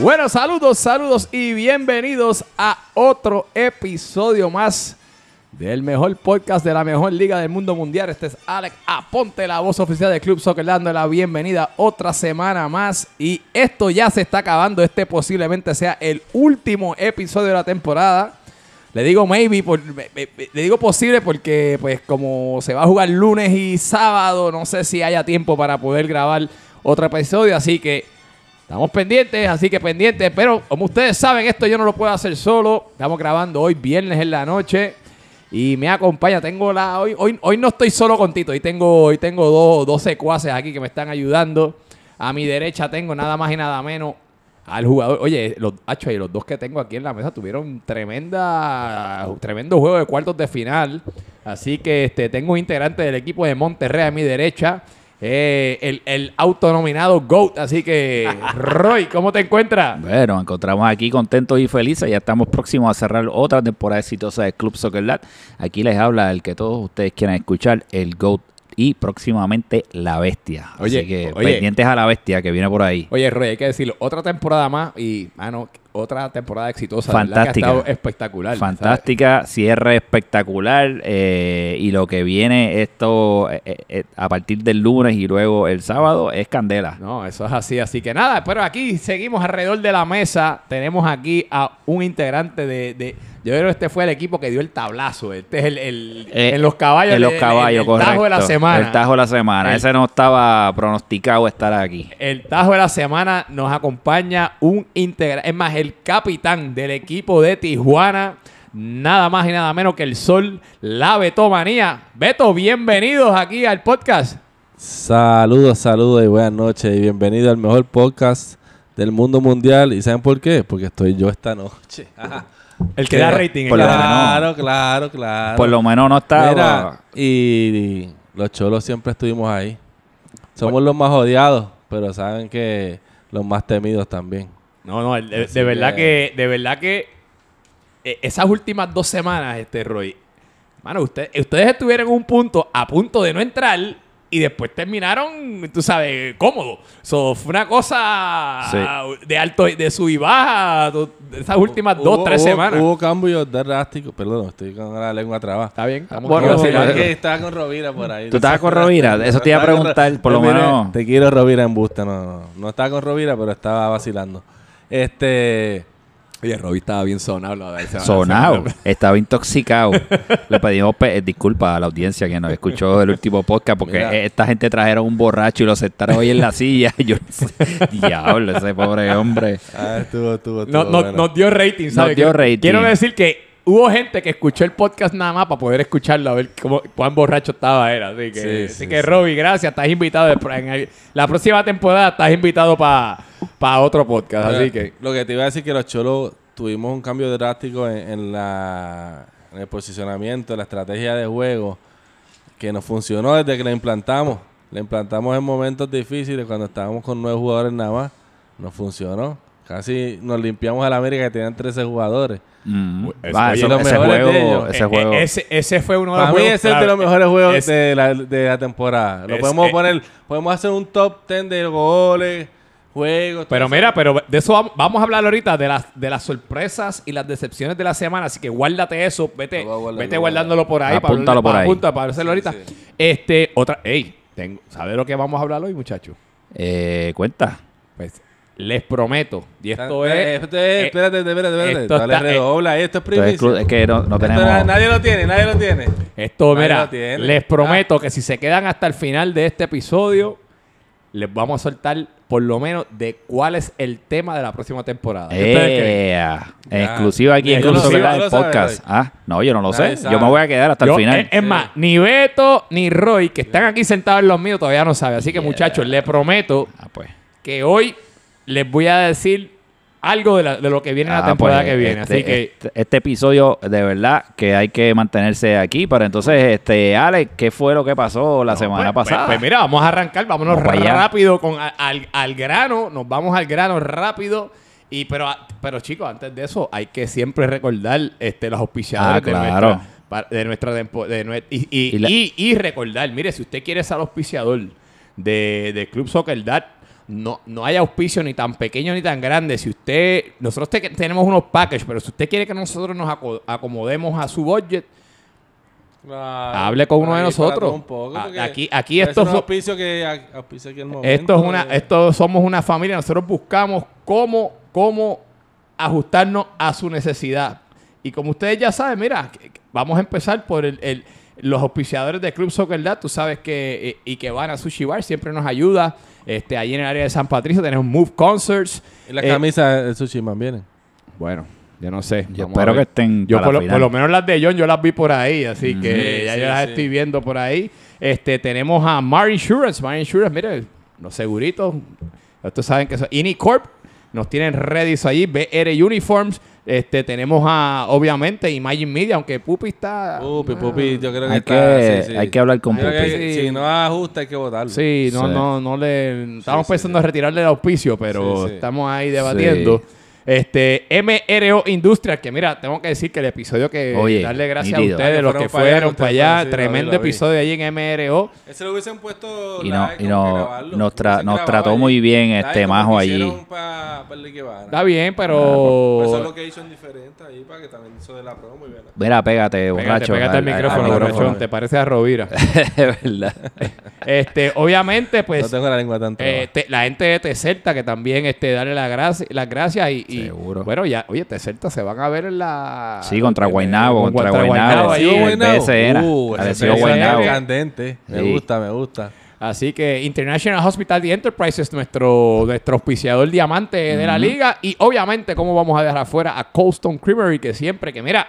Bueno, saludos, saludos y bienvenidos a otro episodio más del mejor podcast de la mejor liga del mundo mundial. Este es Alex Aponte, la voz oficial del Club Soccer, dando la bienvenida otra semana más. Y esto ya se está acabando. Este posiblemente sea el último episodio de la temporada. Le digo maybe, por- le digo posible porque pues como se va a jugar lunes y sábado, no sé si haya tiempo para poder grabar otro episodio. Así que Estamos pendientes, así que pendientes. Pero como ustedes saben, esto yo no lo puedo hacer solo. Estamos grabando hoy viernes en la noche. Y me acompaña. Tengo la. Hoy, hoy, hoy no estoy solo con Tito. Hoy tengo, hoy tengo dos, dos secuaces aquí que me están ayudando. A mi derecha tengo nada más y nada menos al jugador. Oye, los, acho, y los dos que tengo aquí en la mesa tuvieron tremenda, tremendo juego de cuartos de final. Así que este, tengo un integrante del equipo de Monterrey a mi derecha. Eh, el, el autonominado GOAT. Así que, Roy, ¿cómo te encuentras? Bueno, nos encontramos aquí contentos y felices. Ya estamos próximos a cerrar otra temporada exitosa de Club Soccer Lat. Aquí les habla el que todos ustedes quieran escuchar, el GOAT y próximamente la bestia. Oye, Así que oye. pendientes a la bestia que viene por ahí. Oye, Roy, hay que decirlo. Otra temporada más y, mano, otra temporada exitosa. verdad que Fantástica. Ha estado espectacular. Fantástica, cierre espectacular eh, y lo que viene esto eh, eh, a partir del lunes y luego el sábado es candela. No, eso es así. Así que nada, pero aquí seguimos alrededor de la mesa. Tenemos aquí a un integrante de. de- yo creo que este fue el equipo que dio el tablazo. Este es el. el- Eh, en los caballos. En los el- el- caballos, el, correcto. tajo de la semana. El tajo de la semana. El- Ese no estaba pronosticado estar aquí. El tajo de la semana nos acompaña un integrante, es más, el capitán del equipo de Tijuana, nada más y nada menos que el Sol, la Betomanía. Beto, bienvenidos aquí al podcast. Saludos, saludos y buenas noches y bienvenido al mejor podcast del mundo mundial. ¿Y saben por qué? Porque estoy yo esta noche. Ajá. El que da rating. Por el lo que da- menos. Claro, claro, claro. Por lo menos no estaba. Mira, y, y los cholos siempre estuvimos ahí. Somos los más odiados, pero saben que los más temidos también. No, no, de, verdad que- que, de verdad que eh, esas últimas dos semanas, este Roy, mano, usted- ustedes estuvieron en un punto a punto de no entrar y después terminaron, tú sabes, cómodo. So, fue una cosa Sí. de alto, de sub y baja, esas últimas dos, Hubo- tres hubo- semanas. Hubo cambios drásticos. Perdón, estoy con la lengua trabada. Está bien, estamos Bueno, sí, sí. que estaba con Rovira por ahí. ¿Tú estabas con Rovira? Eso te iba a preguntar, por lo menos. Te quiero Rovira en busta, no, no. No estaba con Rovira, pero estaba vacilando. Este... Oye, Roby estaba bien sonado. Sonado, estaba intoxicado. Le pedimos pe- disculpas a la audiencia que nos escuchó el último podcast porque Mira. esta gente trajeron un borracho y lo sentaron hoy en la silla. Y yo, diablo, ese pobre hombre. Ah, estuvo, estuvo, No, estuvo no- bueno. nos dio rating, ¿sabes? dio Que- rating. Quiero decir que hubo gente que escuchó el podcast nada más para poder escucharlo, a ver cómo, cuán borracho estaba era. Así que, Sí, así sí, que sí. Gracias. Estás invitado. de- en el- la próxima temporada estás invitado para otro podcast. Mira, Así que... Lo que te iba a decir que los cholos tuvimos un cambio drástico en, en la, en el posicionamiento, en la estrategia de juego, que nos funcionó desde que la implantamos. La implantamos en momentos difíciles, cuando estábamos con nueve jugadores nada más. Nos funcionó. Casi nos limpiamos a la América que tenían 13 jugadores. Mm. Va, ese mejores de juego, ellos. ese Eh, juego. eh, ese, ese fue uno de los Para mí juegos ese es de los mejores juegos Es- de, la, de la temporada. Lo Es- podemos eh, poner, podemos hacer un top 10 de goles, juegos. Pero mira, pero de eso vamos, vamos a hablar ahorita de las, de las sorpresas y las decepciones de la semana. Así que guárdate eso, vete, guardar, vete guardándolo por ahí. Apúntalo por para, ahí. apunta, para hacerlo ahorita. Sí, sí. Este, otra, ey, tengo, ¿sabes lo que vamos a hablar hoy, muchachos? Eh, cuenta. Pues les prometo, y esto Eh, es. esto es- eh, espérate, espérate, espérate. esto Dale, está- eh, redobla, esto es primicia. es que no, no Esto tenemos. na- nadie lo tiene, nadie lo tiene. Esto, Nadie mira, tiene. les prometo Ah. que si se quedan hasta el final de este episodio, les vamos a soltar por lo menos de cuál es el tema de la próxima temporada. ¿Qué ustedes creen? Ea, exclusiva aquí en lo sabes, Podcast. Ah, no, yo no lo Nadie sé. sabe. Yo me voy a quedar hasta Yo- el final. Es, es más, ni Beto ni Roy, que están aquí sentados en los míos, todavía no saben. Así que, muchachos, les prometo Ah, pues. que hoy les voy a decir algo de, la- de lo que viene en la Ah, temporada pues, que viene. este, Así que, este, este episodio, de verdad, que hay que mantenerse aquí. Pero entonces, este, Alex, ¿qué fue lo que pasó la semana pues, pasada? Pues, pues mira, vamos a arrancar, vámonos Vamos rápido con al, al grano, nos vamos al grano rápido. Y pero, pero chicos, antes de eso, hay que siempre recordar este, los auspiciadores Ah, de nuestra, de nuestra tempo- de nue- y, y, Y la- y- y recordar, mire, si usted quiere ser auspiciador de, de Club Soccer Dad, no, no hay auspicio ni tan pequeño ni tan grande. Si usted, nosotros te- tenemos unos packages, pero si usted quiere que nosotros nos aco- acomodemos a su budget, Claro, hable con uno de nosotros. un poco, aquí- aquí es un son- auspicio que el momento. esto es una, eh. esto somos una familia, nosotros buscamos cómo, cómo ajustarnos a su necesidad. Y como ustedes ya saben, mira, vamos a empezar por el, el- los auspiciadores de Club Soccer Dad, tú sabes que, eh, y que van a Sushi Bar, siempre nos ayuda. Este, allí en el área de San Patricio tenemos Move Concerts. Y las Eh, camisas de Sushi Man vienen. Bueno, yo no sé. Yo espero que estén Yo para por la lo, final. por lo menos las de John yo las vi por ahí, así que Sí, ya sí, yo las sí. estoy viendo por ahí. Este, tenemos a Mar Insurance. Mar Insurance, mire, los seguritos. Ustedes saben que son Corp Nos tienen ready allí. BR Uniforms. Este, tenemos a, obviamente, Imagine Media, aunque Pupi está... Pupi, Pupi, yo creo que Hay está... que- sí, sí. hay que hablar con Pupi. que. Si no ajusta, hay que votarlo. Sí, no, Sí. no, no le. Estamos sí, pensando en retirarle el auspicio, pero Sí, sí. estamos ahí debatiendo. Este, MRO Industrial, que mira, tengo que decir que el episodio que Oye, darle gracias nítido. a ustedes, Ah, que los que fueron para allá, allá, tremendo episodio allí en MRO. Ese lo hubiesen puesto Y no- y no- grabarlo. nos tra- nos trató allí. muy bien este majo que allí. pa- pa el. Está bien, Pues eso es pero. lo que hizo en diferente ahí, para que también hizo de la promo bien. Mira, pégate, Pégate, borracho. pégate al al- al- micrófono, al micrófono. te parece a Rovira. Es verdad. este, obviamente, No pues. tengo la lengua tan eh, te- la gente de Teselta que también este, darle la las gracias y, y, Seguro. bueno ya oye Teselta se van a ver en la Sí, contra Guaynabo, en- contra Guaynabo. Guaynabo. Uh, Arecibo BSN Guaynabo. candente. Me Sí. gusta, me gusta. Así que International Hospitality Enterprises, nuestro, nuestro auspiciador diamante de la liga. Y obviamente, ¿cómo vamos a dejar afuera a Coldstone Creamery? Que siempre, que mira,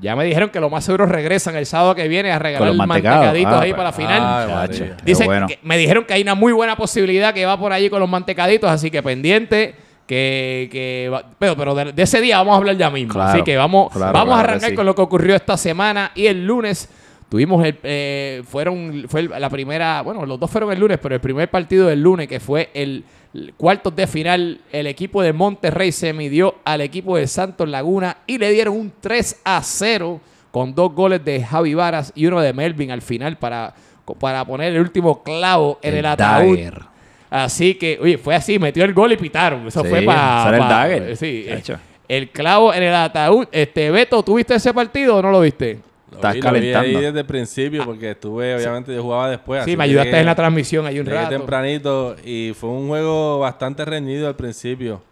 ya me dijeron que lo más seguro regresan el sábado que viene a regalar los mantecaditos. Ah, ahí pues, para la final. Qué Dicen bueno. que- me dijeron que hay una muy buena posibilidad que va por allí con los mantecaditos, así que pendiente. Que, que va- pero, pero de, de ese día vamos a hablar ya mismo. Claro, así que vamos, claro, vamos a claro arrancar sí. con lo que ocurrió esta semana. Y el lunes tuvimos el. eh, fueron, fue el- la primera. Bueno, los dos fueron el lunes, pero el primer partido del lunes, que fue el, el cuartos de final, el equipo de Monterrey se midió al equipo de Santos Laguna y le dieron un 3 a 0 con dos goles de Javi Varas y uno de Melvin al final para, para poner el último clavo en el, ataúd. Así que, oye, fue así, metió el gol y pitaron. Eso Sí, fue para. el Dagger. Sí, el clavo en el ataúd. Este, Beto, ¿tuviste ese partido o no lo viste? Lo Estás lo vi calentando. ahí desde el principio porque estuve, obviamente, yo jugaba después. Sí, así me que ayudaste llegué- en la transmisión ahí un rato. tempranito y fue un juego bastante reñido al principio.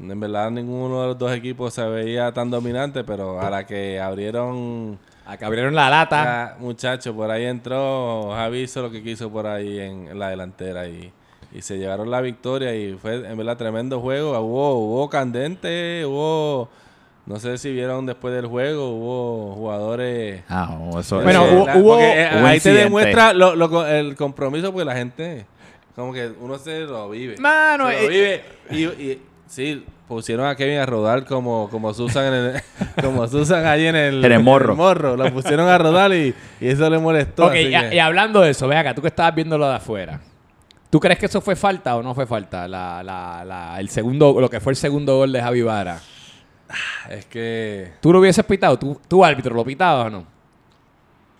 En verdad, ninguno de los dos equipos se veía tan dominante, pero a la que abrieron Acá abrieron la lata. Ah, muchacho, por ahí entró, Javi hizo lo que quiso por ahí en, en la delantera y, y se llevaron la victoria y fue en verdad tremendo juego. Hubo, hubo candente, hubo, no sé si vieron después del juego, hubo jugadores... Ah, eso Bueno, eso- hubo- La- hubo- eh, hubo ahí te incidente. demuestra lo- lo co- el compromiso porque la gente, como que uno se lo vive. Mano, Se lo eh, vive. Y, y sí, pusieron a Kevin a rodar como, como Susan en el, como Susan ahí en el, En el morro. morro. Lo pusieron a rodar y, y eso le molestó. ok, así y, que- y hablando de eso, ve acá, tú que estabas viendo lo de afuera. ¿Tú crees que eso fue falta o no fue falta? La, la, la, el segundo, lo que fue el segundo gol de Javi Vara. es que... ¿Tú lo hubieses pitado? ¿Tú, tú árbitro, lo pitabas o no?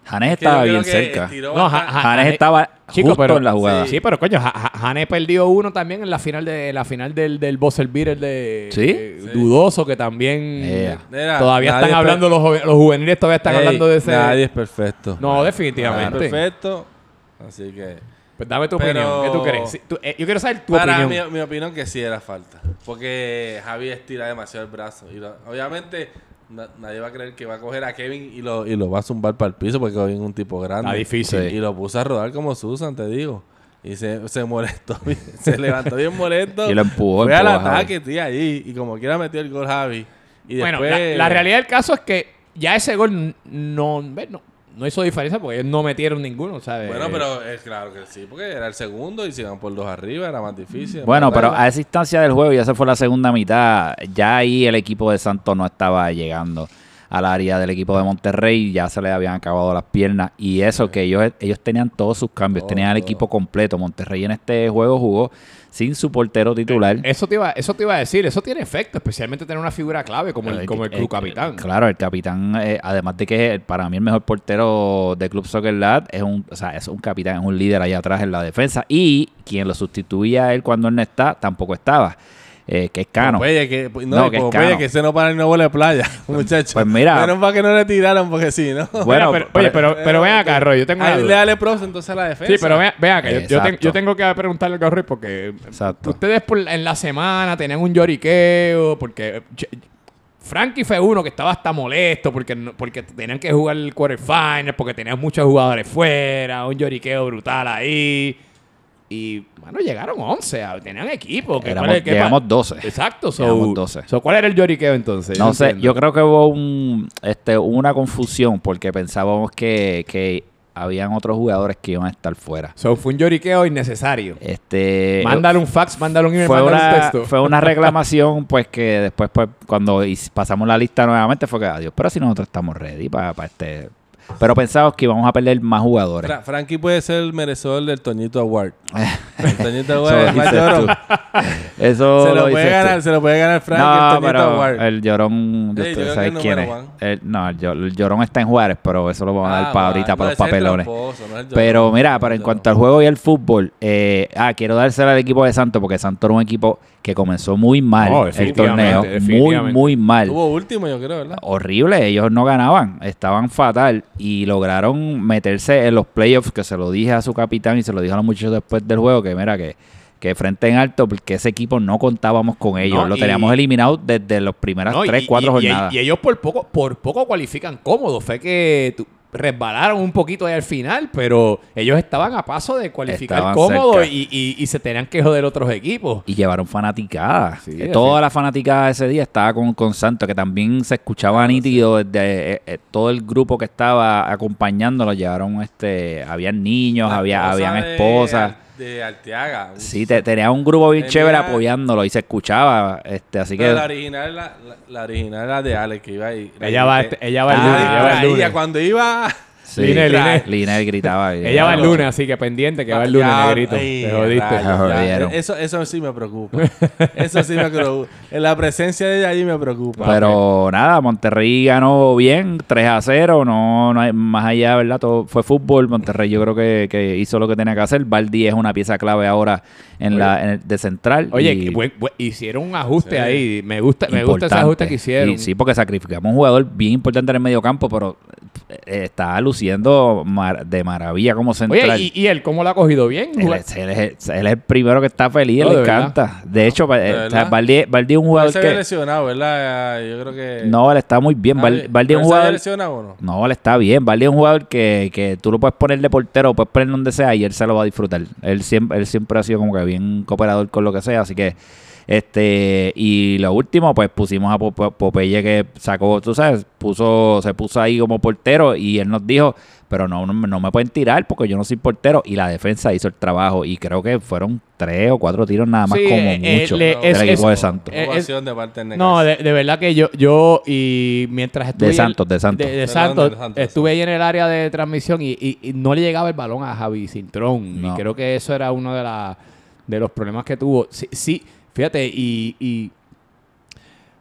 Janes que estaba bien cerca. No. Ja- Janes Janes- estaba Chico, justo pero en la jugada. Sí, pero coño, Ja- Ja- Jane perdió uno también en la final de la final del, del buzzer beater de ¿Sí? eh, Sí. dudoso que también Yeah. Mira, todavía nadie están es hablando los, los juveniles todavía están Ey, hablando de ese Nadie es perfecto. No, Nadie definitivamente. es perfecto. Así que... Pues dame tu Pero- opinión, ¿qué tú crees? Sí, tú- eh, yo quiero saber tu Para opinión. mi, mi opinión que sí era falta. Porque Javi estira demasiado el brazo. Y lo- obviamente na- nadie va a creer que va a coger a Kevin y lo, y lo va a zumbar para el piso porque Kevin es un tipo grande. Está difícil. Y lo puso a rodar como Susan, te digo. Y se, se molestó, bien- se levantó bien molesto. Y lo empujó, Fue al ataque, tío, ahí. Y como quiera metió el gol Javi. Y Bueno, después... la, la realidad del caso es que ya ese gol no, no, no hizo diferencia porque ellos no metieron ninguno, ¿sabes? Bueno, pero es claro que sí, porque era el segundo y si iban por dos arriba era más difícil. Bueno, pero a esa instancia del juego, ya se fue la segunda mitad, ya ahí el equipo de Santos no estaba llegando al área del equipo de Monterrey y ya se le habían acabado las piernas. Y eso que ellos, ellos tenían todos sus cambios, tenían el equipo completo. Monterrey en este juego jugó sin su portero titular. Eso te, iba, eso te iba a decir, eso tiene efecto, especialmente tener una figura clave como el, Eh, como el eh, club eh, capitán. Claro, el capitán, eh, además de que para mí el mejor portero de Club Soccer Lad es un, o sea, es un capitán, es un líder allá atrás en la defensa. Y quien lo sustituía a él cuando él no está, tampoco estaba. Eh, que es Cano. Popeye, que, no, No, y que es Popeye, Cano. que ese no para no vuelve a playa, muchachos. Pues mira. Menos para que no le tiraran, porque sí, ¿no? Bueno, Mira, pero, oye, pero, pero ven acá, Roy, yo tengo Ahí le dale pros entonces a la defensa. Sí, pero ven, ven acá, yo, yo, ten- Exacto. yo tengo que preguntarle al Roy porque Exacto. ustedes por- en la semana tenían un lloriqueo, porque Frankie fue uno que estaba hasta molesto porque, no- porque tenían que jugar el quarterfinal, porque tenían muchos jugadores fuera, un lloriqueo brutal ahí. Y, bueno, llegaron 11, ah, tenían equipo. ¿qué- Éramos- cuál llegamos pa- 12. Exacto, so, Llegamos 12. so, ¿cuál era el lloriqueo entonces? No sé, entiendo. yo creo que hubo un, este, una confusión porque pensábamos que, que habían otros jugadores que iban a estar fuera. So, fue un lloriqueo innecesario. Este, mándale un fax, mándale un email, fue mándale un una, texto. fue una reclamación, pues que después, pues, cuando pasamos la lista nuevamente, fue que adiós. Pero si nosotros estamos ready para este. Pero pensamos que íbamos a perder más jugadores. Fra- Frankie puede ser el merecedor del Toñito Award. el Toñito Award es más llorón. Eso Se lo, lo puede tú. ganar, se lo puede ganar Frankie No, el Toñito pero Award. el llorón, que saben el quién es. El- no, el, el llorón está en Juárez, pero eso lo vamos a dar Ah, para ahorita, no, para los papelones. tramposo, no Pero mira, pero en cuanto al juego y al fútbol, eh, ah, quiero dársela al equipo de Santos, porque Santos era un equipo que comenzó muy mal el torneo. Muy, muy mal. Tuvo último, yo creo, ¿verdad? Horrible, ellos no ganaban, estaban fatal y lograron meterse en los playoffs, que se lo dije a su capitán y se lo dije a los muchachos después del juego, que mira que, que frente en alto, porque ese equipo no contábamos con ellos, No, lo y- teníamos eliminado desde las primeras No, tres, y- cuatro y- y- jornadas. Y, ellos por poco, por poco cualifican cómodos. Fue que tu- resbalaron un poquito ahí al final, pero ellos estaban a paso de cualificar Estaban cómodos cerca. y, y- y se tenían que joder otros equipos. Y llevaron fanaticada. Sí, Eh. Toda la fanaticada ese día estaba con, con Santos, que también se escuchaba nítido desde eh, eh, todo el grupo que estaba acompañándolo. Llevaron, este, habían niños, había, esposa habían esposas. De Arteaga. Sí, te, tenía un grupo bien Tenía- chévere apoyándolo y se escuchaba. este Así que la original, la, la, la original era de Alex, que iba ahí. Ella va, este- ella va el Ah, lunes. Ella va el Ella lunes. cuando iba... sí, Linel, Linel. Linel gritaba. Ella va el lunes, así que pendiente que va el lunes, Ya, negrito. ay, Te jodiste. rayos, Se ya. jodieron. Eso, eso sí me preocupa. Eso sí me preocupa. En la presencia de ella allí me preocupa. Pero nada, Monterrey ganó bien, 3 a 0, no, no hay más allá, ¿verdad? Todo fue fútbol. Monterrey yo creo que, que hizo lo que tenía que hacer. Valdi es una pieza clave ahora en la en el- de central. Oye, y que buen- buen- hicieron un ajuste Sí. ahí. Me gusta, me gusta ese ajuste que hicieron. Y sí, porque sacrificamos un jugador bien importante en el medio campo, pero está luciendo mar- de maravilla como central. Oye, ¿y, y él cómo lo ha cogido bien? Él es, él es- él es el primero que está feliz, No, le de verdad. encanta. De hecho, eh, o sea, verdad? Valdi, Valdi es un jugador se que... lesionado, ¿verdad? Yo creo que... No, él está muy bien. Ah, es un ¿pero él se había jugador... lesionado o no? No, él está bien. Valdi es un jugador que, que tú lo puedes poner de portero, puedes poner donde sea y él se lo va a disfrutar. Él siempre, él siempre ha sido como que bien cooperador con lo que sea, así que este y lo último pues pusimos a Pope- Popeye que sacó, tú sabes, puso se puso ahí como portero y él nos dijo, pero no, no, no me pueden tirar porque yo no soy portero y la defensa hizo el trabajo y creo que fueron tres o cuatro tiros nada más Sí, como eh, eh, mucho le- del es- equipo es- de Santos. eh, es- Ovación de parte de No, de, de verdad que yo, yo y mientras estuve... De Santos, de Santos. De, de Perdón, Santos, de Santos, estuve ahí en el área de transmisión y, y- y no le llegaba el balón a Javi Cintrón. No. Y creo que eso era uno de, la, de los problemas que tuvo. Sí, sí, fíjate, y... y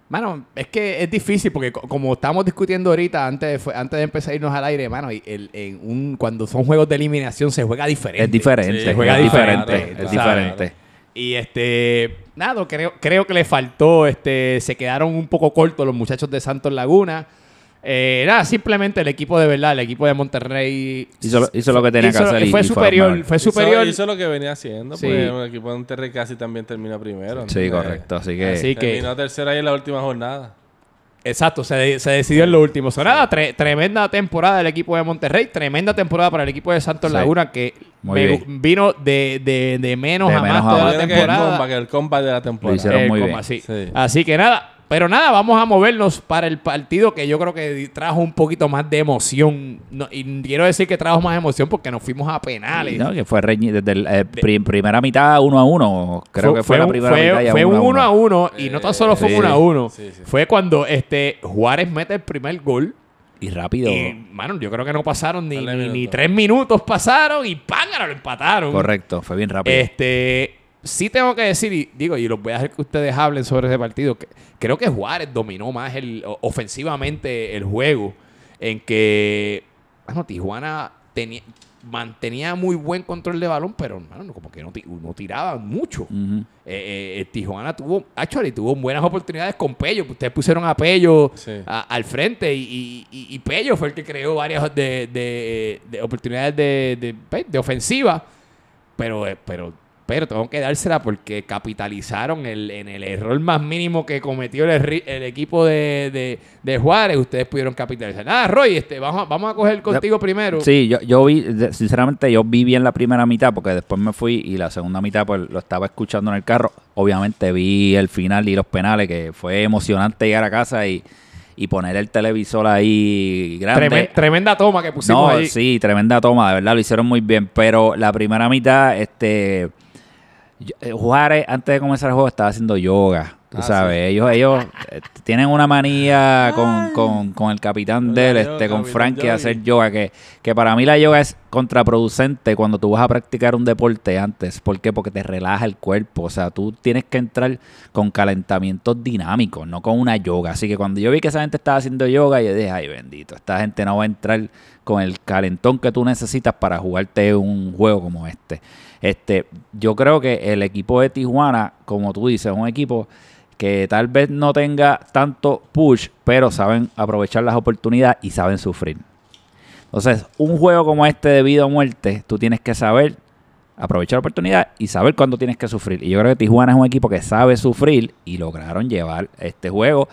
Mano, es que es difícil porque co- como estamos discutiendo ahorita antes de, antes de empezar a irnos al aire, mano, y el- en un, cuando son juegos de eliminación se juega diferente. Es diferente, Sí, se juega es diferente, diferente, es diferente. Y este, nada, creo, creo que le faltó, este, se quedaron un poco cortos los muchachos de Santos Laguna. Eh, nada, simplemente el equipo de verdad, el equipo de Monterrey Hizo lo- hizo lo que tenía que hacer y- Fue y superior, fue Hizo- superior. Hizo, lo que venía haciendo, Sí. porque el equipo de Monterrey casi también terminó primero. Sí, correcto. Así que Así que, Terminó tercera ahí en la última jornada. exacto, se, se decidió en lo último. So, nada, tre- tremenda temporada del equipo de Monterrey, tremenda temporada para el equipo de Santos Sí. Laguna que me- vino de, de- de menos De a más toda la Tiene que el temporada. que el compa de la temporada. hicieron muy como bien. así. Sí. Así que nada, pero nada, vamos a movernos para el partido que yo creo que trajo un poquito más de emoción. No, y quiero decir que trajo más emoción porque nos fuimos a penales. No, que fue reñido desde la primera mitad uno a uno. Creo que fue, la primera fue, mitad. fue un uno a uno y no tan solo fue Sí. un uno a uno. Sí, sí. Fue cuando este Juárez mete el primer gol. Y rápido. Y, mano, yo creo que no pasaron ni, ni, tres minutos pasaron y ¡pángalo! Lo empataron. Correcto, fue bien rápido. Este, sí tengo que decir, y digo, y los voy a dejar que ustedes hablen sobre ese partido, que creo que Juárez dominó más el, ofensivamente el juego, en que, bueno, Tijuana tenía, mantenía muy buen control de balón, pero como que no, ti- no tiraba mucho. Ujú. Eh, eh, Tijuana tuvo, actually, tuvo buenas oportunidades con Pello. Ustedes pusieron a Pello Sí. a- al frente y, y- y- y Pello fue el que creó varias de, de- de oportunidades de, de- pues, de ofensiva. Pero, eh, pero, pero tengo que dársela porque capitalizaron el, en el error más mínimo que cometió el, el equipo de, de- de Juárez. Ustedes pudieron capitalizar. Nada, Roy, este, vamos, a, vamos a coger contigo primero. Sí, yo, yo vi, sinceramente, yo vi bien la primera mitad porque después me fui y la segunda mitad pues lo estaba escuchando en el carro. Obviamente vi el final y los penales, que fue emocionante llegar a casa y, y poner el televisor ahí grande. Tremen- tremenda toma que pusimos No, ahí. sí, tremenda toma, de verdad, lo hicieron muy bien. Pero la primera mitad, este. Yo- eh, Juárez, antes de comenzar el juego, estaba haciendo yoga. Tú Ah, sabes, ellos, ellos eh, tienen una manía con, con- con el capitán de la este, con Frankie, Yogi. hacer yoga, que, que para mí la yoga es contraproducente cuando tú vas a practicar un deporte antes. ¿Por qué? Porque te relaja el cuerpo. O sea, tú tienes que entrar con calentamientos dinámicos, no con una yoga. Así que cuando yo vi que esa gente estaba haciendo yoga, yo dije, ay bendito, esta gente no va a entrar con el calentón que tú necesitas para jugarte un juego como este. Este, yo creo que el equipo de Tijuana, como tú dices, es un equipo que tal vez no tenga tanto push, pero saben aprovechar las oportunidades y saben sufrir. Entonces, un juego como este de vida muerte, tú tienes que saber aprovechar la oportunidad y saber cuándo tienes que sufrir. Y yo creo que Tijuana es un equipo que sabe sufrir y lograron llevar este juego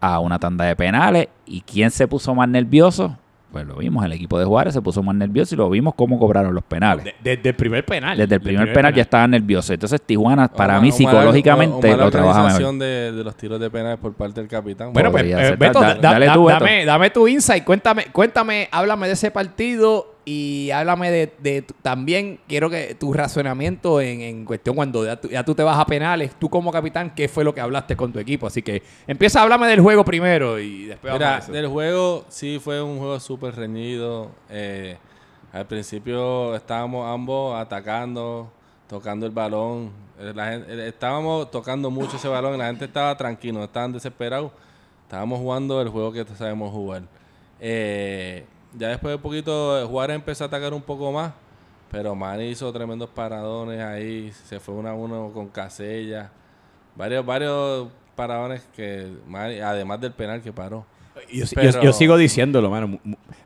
a una tanda de penales. ¿Y quién se puso más nervioso? Pues lo vimos, el equipo de Juárez se puso más nervioso y lo vimos cómo cobraron los penales. De- Desde el primer penal. Desde el primer penal ya estaban nerviosos. Entonces Tijuana, para O mí, o psicológicamente, o- lo trabaja mejor. de, de los tiros de penales por parte del capitán. Bueno, pues, eh. Beto, Da- da- dale da- tú, Beto. dame, dame tu insight. Cuéntame, cuéntame, háblame de ese partido y háblame de, de también, quiero que tu razonamiento en, en cuestión cuando ya tú, ya tú te vas a penales, tú como capitán, ¿qué fue lo que hablaste con tu equipo? Así que empieza a hablarme del juego primero y después Mira, vamos a eso. del juego sí fue un juego súper reñido. Eh, al principio estábamos ambos atacando, tocando el balón. Eh, la eh, estábamos tocando mucho ese balón y la gente estaba tranquilo, no estaban desesperados. Estábamos jugando el juego que sabemos jugar. Eh, ya después de poquito, eh, Juárez empezó a atacar un poco más. Pero Manny hizo tremendos paradones ahí. Se fue uno a uno con Casella. Varios, varios paradones que Manny, además del penal que paró. Yo, yo- Pero- yo sigo diciéndolo, mano.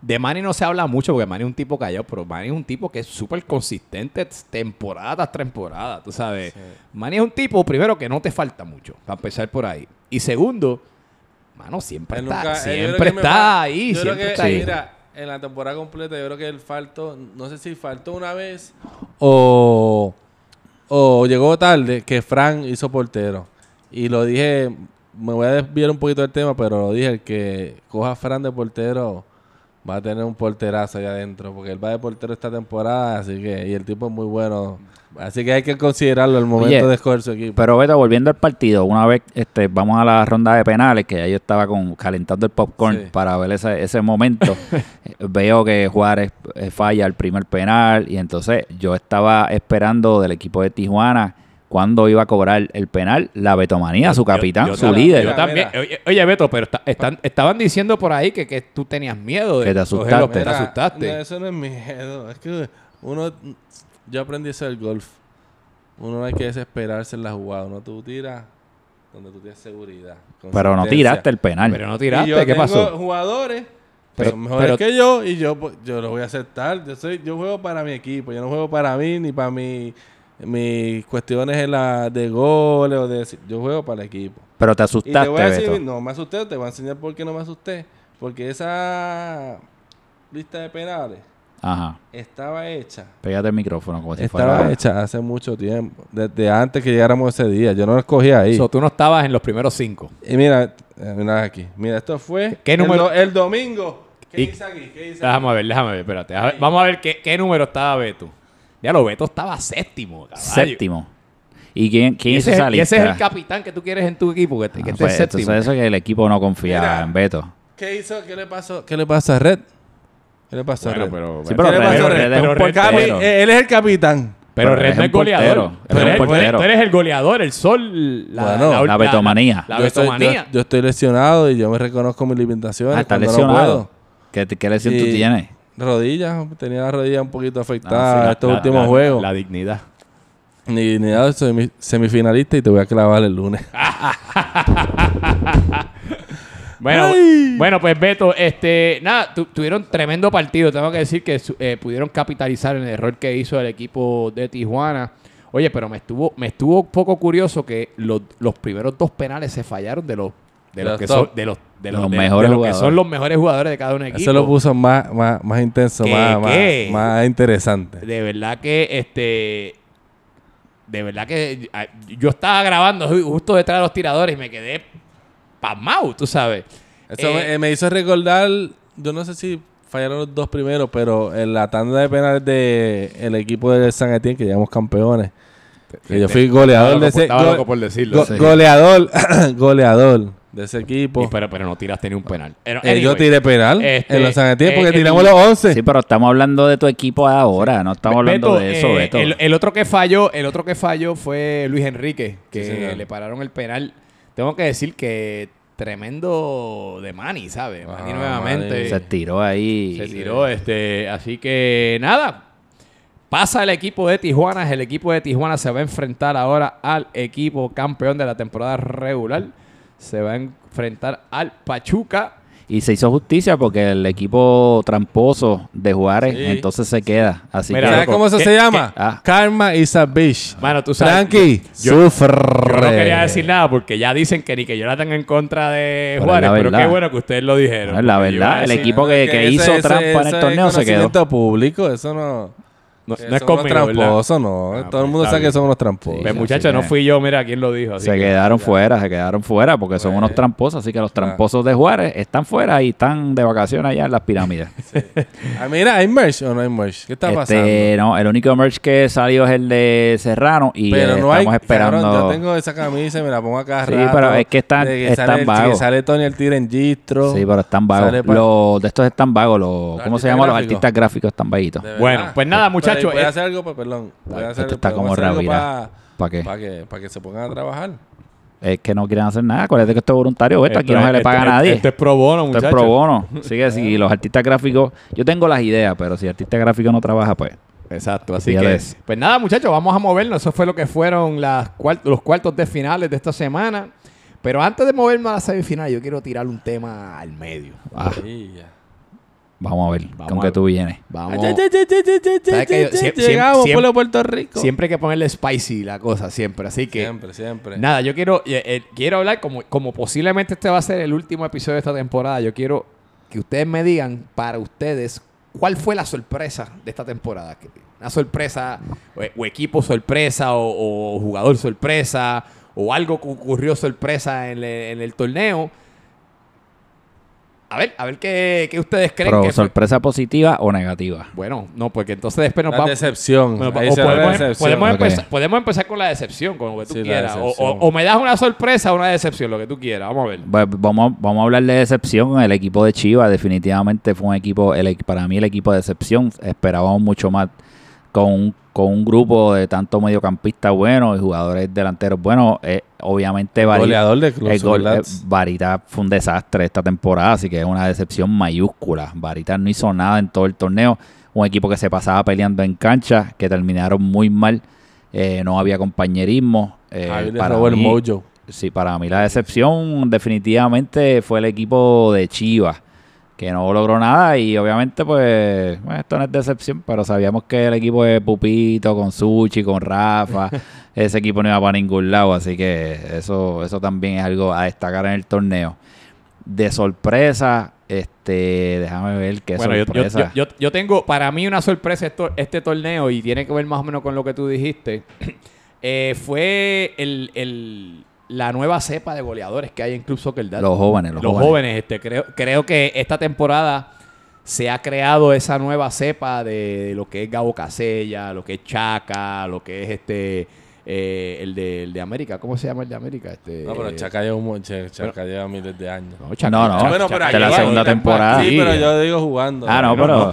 De Manny no se habla mucho porque Manny es un tipo callado, pero Manny es un tipo que es súper consistente temporada tras temporada, tú sabes. Sí. Manny es un tipo, primero, que no te falta mucho, para empezar por ahí. Y segundo, mano, siempre Él está, nunca- siempre está ahí, siempre que, está ahí. Mira, en la temporada completa yo creo que él faltó, no sé si faltó una vez o, o llegó tarde que Frank hizo portero. Y lo dije, me voy a desviar un poquito del tema, pero lo dije, el que coja a Fran de portero va a tener un porterazo allá adentro, porque él va de portero esta temporada, así que, y el tipo es muy bueno. Así que hay que considerarlo al momento Oye, de escoger su equipo. Pero Beto, volviendo al partido, una vez este, vamos a la ronda de penales, que ya yo estaba con, calentando el popcorn Sí. para ver ese, ese momento, eh, veo que Juárez eh, falla el primer penal y entonces yo estaba esperando del equipo de Tijuana cuándo iba a cobrar el penal, la Betomanía, su capitán, yo su líder. Yo también. Oye, oye, Beto, pero está- están, estaban diciendo por ahí que, que tú tenías miedo de Que te asustaste. te Mira, asustaste. no, eso no es miedo. Es que uno. Yo aprendí eso del golf. Uno no hay que desesperarse en la jugada. Uno tú tiras donde tú tienes seguridad. pero no tiraste el penal. Pero no Y tiraste, yo ¿qué tengo pasó? jugadores que Pero- son mejores pero- que yo y yo, pues, yo lo voy a aceptar. Yo soy, yo juego para mi equipo. Yo no juego para mí ni para mi, mis cuestiones en la, de goles o de yo juego para el equipo. Pero te Y asustaste, te voy a decir, Beto. no me asusté, te voy a enseñar por qué no me asusté. Porque esa lista de penales Ajá. estaba hecha. Pégate el micrófono como si Estaba fuera... hecha hace mucho tiempo. Desde antes que llegáramos ese día. Yo no la escogí ahí. So, tú no estabas en los primeros cinco. y mira, eh, mira aquí. Mira, esto fue ¿Qué el número? do- el, domingo. ¿Qué Y- dice aquí? ¿Qué dice Déjame ver, déjame ver, espérate. A ver, vamos a ver qué, qué número estaba Beto. Ya lo Beto estaba séptimo, caballo. Séptimo. ¿Y quién, quién Y hizo esa es, y ese es el lista? capitán que tú quieres en tu equipo, que, que Ah, esté pues, séptimo. entonces eso es que el equipo no confía Mira. en Beto. ¿Qué hizo? ¿Qué le pasó? ¿Qué le pasa a Red? ¿Qué le pasa a Bueno, Red? pero, Sí, pero, pero ¿Qué le Red, pasó a Red Red? es un pero Red- Capi- portero. eh, él es el capitán. pero pero Red es no es goleador. Tú eres, tú eres- portero. tú eres el goleador, el sol, la, Bueno, la betomanía. La, yo, estoy, yo, betomanía. yo estoy lesionado y yo me reconozco mis limitaciones. Ah, está cuando no lesionado. ¿Qué, qué lesión tú Y- tienes? Rodillas, tenía la rodilla un poquito afectada Ah, sí, la- estos La- últimos la- juegos. La dignidad. Ni, ni nada, soy mi- semifinalista y te voy a clavar el lunes. Bueno, Ay. bueno, pues Beto, este, nada, tu- tuvieron tremendo partido. Tengo que decir que eh, pudieron capitalizar en el error que hizo el equipo de Tijuana. Oye, pero me estuvo, me estuvo un poco curioso que los, los primeros dos penales se fallaron de los de los los que top. son de los de Los los, de- mejores de los que son jugadores. los mejores jugadores de cada un equipo. Eso lo puso más, más, más intenso, ¿Qué, más, más, qué? más interesante. De verdad que este de verdad que yo estaba grabando ju- justo detrás de los tiradores y me quedé pasmado, tú sabes. Eso Eh, me, me hizo recordar, yo no sé si fallaron los dos primeros, pero en la tanda de penales del el equipo de San Etienne, que llegamos campeones, que yo fui goleador de ese... Estaba go- loco por decirlo. go- sí. Goleador, goleador de ese equipo. Y pero, pero no tiraste ni un penal. Pero, Eh, yo tiré penal este, en los San Etienne porque eh, el- tiramos los 11. Sí, pero estamos hablando de tu equipo ahora, no estamos hablando Beto, de eso, eh, Beto. El, el otro que falló, el otro que falló fue Luis Enrique, que Sí, le pararon el penal. Tengo que decir que tremendo de Manny, ¿sabes? Manny Ah, nuevamente. Se tiró ahí. se tiró, este, así que nada. Pasa el equipo de Tijuana, el equipo de Tijuana se va a enfrentar ahora al equipo campeón de la temporada regular. Se va a enfrentar al Pachuca. Y se hizo justicia porque el equipo tramposo de Juárez Sí. entonces se queda. Así Mira, que ¿Sabes cómo eso ¿qué- se llama? qué? Ah. Karma is a bitch. Mano, tú sabes. Frankie, yo- sufre. Yo no quería decir nada porque ya dicen que ni que yo la tenga en contra de Pero Juárez, pero qué bueno que ustedes lo dijeron. La verdad, el equipo que- que hizo trampa en el torneo se quedó. público, eso no... No, no es conmigo, tramposos, no. Ah, Todo pues el mundo sabe que son unos tramposos. Pues Sí, muchachos, no fui yo, mira quién lo dijo. así se que- quedaron fuera, se quedaron fuera porque son Pues, unos tramposos. Así que los tramposos de Juárez están fuera y están de vacaciones allá en las pirámides. Ah, mira, ¿hay merch o no hay merch? ¿Qué está pasando? Este, no, el único merch que salió es el de Serrano y Pero eh, no hay, estamos esperando. cabrón, yo tengo esa camisa y me la pongo acá Sí, rato, pero es que están- están sale el- vagos. Que sale Tony el tiro en gistro. Sí, pero están vagos. Los de estos están vagos. Los, Los ¿Cómo se llaman los artistas gráficos? Están vaguitos. Bueno, pues nada, Pero, muchachos, Voy a hacer algo, pues, perdón. Voy a hacer, esto está como hacer algo Ravira. ¿Para qué? Para que, para que se pongan a trabajar. Es que no quieren hacer nada. Acuérdate que esto es voluntario. Beto, aquí Esto no se es- le esto- paga a esto- nadie. Esto es pro bono, Esto es muchachos. pro bono. Así que si los artistas gráficos... Yo tengo las ideas, pero si el artista gráfico no trabaja, pues... Exacto, así que... eso. Pues nada, muchachos, vamos a movernos. Eso fue lo que fueron las cuart- los cuartos de finales de esta semana. Pero antes de moverme a la semifinal, yo quiero tirar un tema al medio. Ah, Ahí ya. Vamos a ver Vamos con a qué tú vienes. Vamos. Ya, ya, ya, ya, ya, ya, ¿Sabes que ya, yo- ya, siem- Llegamos, siem- pueblo de Puerto Rico. Siempre hay que ponerle spicy la cosa, siempre. Así que... Siempre, siempre. Nada, yo quiero, eh, eh, quiero hablar, como, como posiblemente este va a ser el último episodio de esta temporada, yo quiero que ustedes me digan para ustedes cuál fue la sorpresa de esta temporada. Que- Una sorpresa, o, o equipo sorpresa, o, o jugador sorpresa, o algo que ocurrió sorpresa en, el- en el torneo. A ver, a ver qué, qué ustedes creen Pero que fue. sorpresa positiva o negativa. Bueno, no, porque entonces después nos La vamos... decepción. Bueno, Ahí o podemos, decepción. podemos empezar, podemos empezar con la decepción, con lo que tú Sí, quieras. O, decepción. o- o me das una sorpresa o una decepción, lo que tú quieras. Vamos a ver. Pues vamos, vamos a hablar de decepción. El equipo de Chivas definitivamente fue un equipo, el, para mí el equipo de decepción. Esperábamos mucho más con, un- con un grupo de tanto mediocampistas buenos y jugadores delanteros buenos. Eh, obviamente Varita, Goleador de Club el gol- eh. Varita fue un desastre esta temporada, así que es una decepción mayúscula. Varita no hizo nada en todo el torneo. Un equipo que se pasaba peleando en cancha, que terminaron muy mal. Eh, no había compañerismo. Eh, para mí- mojo. Sí, para mí la decepción definitivamente fue el equipo de Chivas, que no logró nada y obviamente pues bueno, esto no es decepción, pero sabíamos que el equipo de Pupito, con Suchi, con Rafa, ese equipo no iba para ningún lado, así que eso, eso también es algo a destacar en el torneo. De sorpresa, Este, déjame ver qué Bueno, yo, yo, sorpresa. yo, yo- yo tengo para mí una sorpresa esto- este torneo y tiene que ver más o menos con lo que tú dijiste. Eh, fue el, el- la nueva cepa de goleadores que hay en Club Soccer Dad. los jóvenes, los, los jóvenes. jóvenes. este, creo, creo que esta temporada se ha creado esa nueva cepa de lo que es Gabo Casella, lo que es Chaca, lo que es este eh, el, de, el de América. ¿Cómo se llama el de América? Este, No, pero Chaca lleva, un, Chaca lleva miles de años. No, Chaca- No, no, Chaca- Bueno, pero de la segunda temporada. Sí, pero yo digo jugando. Ah, no, pero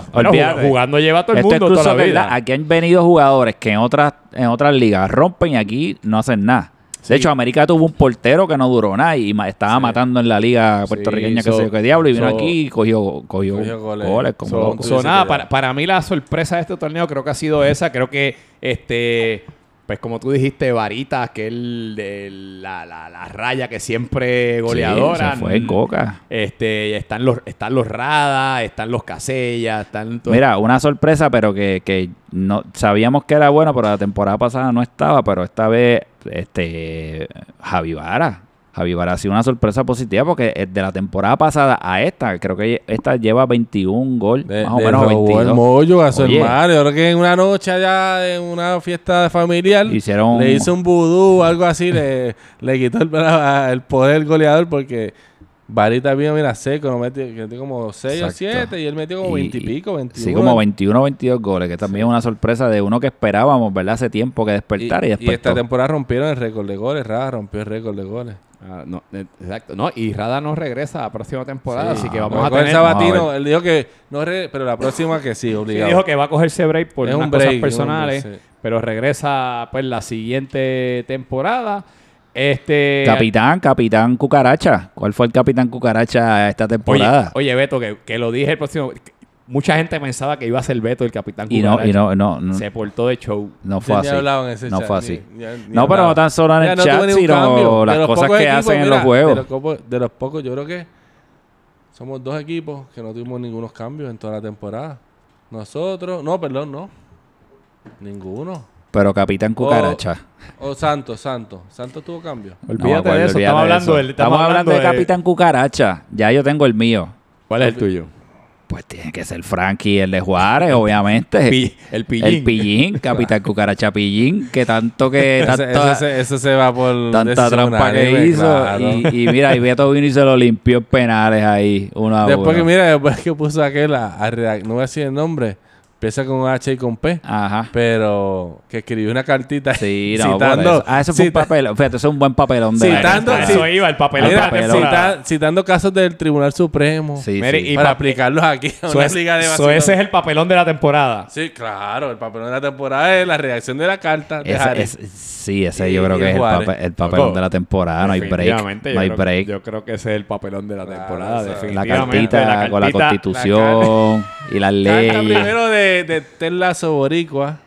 jugando lleva todo el mundo toda la vida. Aquí han venido jugadores que en otras, en otras ligas rompen y aquí no hacen nada. Sí. De hecho, América tuvo un portero que no duró nada y ma- estaba matando en la liga puertorriqueña, Sí, que so- sé yo qué diablo, y vino so- aquí y cogió, cogió, Cogió goles. goles como So- loco. so, Dice nada, para, para mí la sorpresa de este torneo creo que ha sido esa. Creo que, este, pues como tú dijiste, Varitas, que es el de la, la, la raya que siempre goleadora. Sí, se fue en coca. Este, están los, están los Rada, están los Casellas, están Mira, una sorpresa, pero que, que no sabíamos que era bueno, pero la temporada pasada no estaba, pero esta vez, este, Javi Vara. Javi Vara ha sido una sorpresa positiva porque eh, de la temporada pasada a esta, creo que esta lleva 21 gol, De, más o menos robó 22. el mollo a su Oye. hermano. Yo creo que en una noche allá, en una fiesta familiar, Hicieron le hizo un vudú o algo así, le, le quitó el, el poder del goleador porque Varita vino, mira, seco, no metió, metió como 6 o Exacto. 7 y él metió como 20 y, pico, 21. Sí, como 21 o 22 goles, que también es una sorpresa de uno que esperábamos, ¿verdad? Hace tiempo que Y, despertara y, y despertó. esta temporada rompieron el récord de goles, Rada rompió el récord de goles. Ah, no, eh, exacto. No, y Rada no regresa a la próxima temporada, Sí. así que Ah, vamos a con el tener... Sabatino, Sabatino, él dijo que no re- pero la próxima que sí, Sí, obligado. dijo que va a cogerse break por Es unas un cosas un personales, break, sí. pero regresa pues la siguiente temporada. Este Capitán, Capitán Cucaracha. ¿Cuál fue el Capitán Cucaracha esta Oye, temporada? oye, Beto, que, que lo dije el próximo. Mucha gente pensaba que iba a ser Beto el capitán y no, y no, no, no, Se portó de show. no fue así. hablado en ese No chat, fue así. ni- ni No, pero no tan solo en el chat, sino cambio. las cosas que equipos, hacen en los juegos. De los, copos- de los pocos, yo creo que somos dos equipos que no tuvimos ningunos cambios en toda la temporada. Nosotros, no, perdón, no. Ninguno. Pero Capitán Cucaracha. O Santos, Santos. Santos tuvo cambio. Olvídate de eso. olvídate Estamos de hablando, eso. del- Estamos hablando de Capitán Cucaracha. Ya yo tengo el mío. ¿Cuál es el tuyo? Pues tiene que ser Frankie, el de Juárez, obviamente. Pi- el pillín. El pillín, Capitán Cucaracha Pillín, que tanto que tanta, se- eso se va por tanta trampa que hizo. claro. Y, y mira, y Beto vino y se lo limpió en penales ahí, uno a Después que mira, después que puso aquel a, a no voy a decir el nombre, empieza con H y con P, Ajá. pero que escribió una cartita Sí, no, por citando, eso. Ah, eso fue un cita- papel. Fíjate, eso es un buen papelón de Citando- Para sí. Eso iba el papel. Mira, papelón. cita- citando casos del Tribunal Supremo Sí, Mire, sí. y para pa- aplicarlos aquí a So una es- liga de so vacilón. ese es el papelón de la temporada. Sí, claro, el papelón de la temporada es la redacción de la carta de Ese- sí, ese Y- yo creo que es el, papelón Loco, de la temporada. No hay break. Definitivamente, No hay yo creo- break. Yo creo que ese es el papelón de la Claro, temporada. sea, La definitivamente. cartita con la constitución y las leyes. primero de, de Ted Lasso Boricua.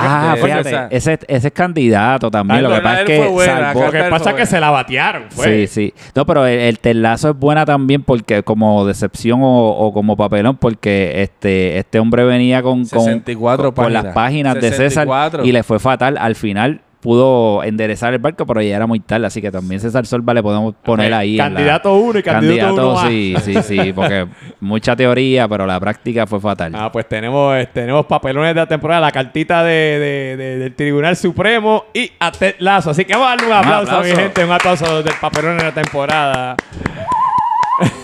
Ah, De- fíjate, esa- ese, ese es candidato también. Lo que pasa es que fue buena, salvó- la Lo que pasa es que se la batearon. Fue. Sí, sí. No, pero el, el telazo es buena también porque como decepción o, o como papelón porque este este hombre venía con, con, 64 con- con las páginas. de César 64. y le fue fatal. Al final pudo enderezar el barco, pero ya era muy tarde. Así que también César Solva le podemos poner ahí. en la- Candidato uno y candidato, uno más. sí, sí, sí. Porque mucha teoría, pero la práctica fue fatal. Ah, pues tenemos, eh, tenemos papelones de la temporada, la cartita de, de- de- del Tribunal Supremo y a Ted Lasso. Así que vamos a darle un aplauso, aplauso. mi gente, un aplauso del papelón de la temporada.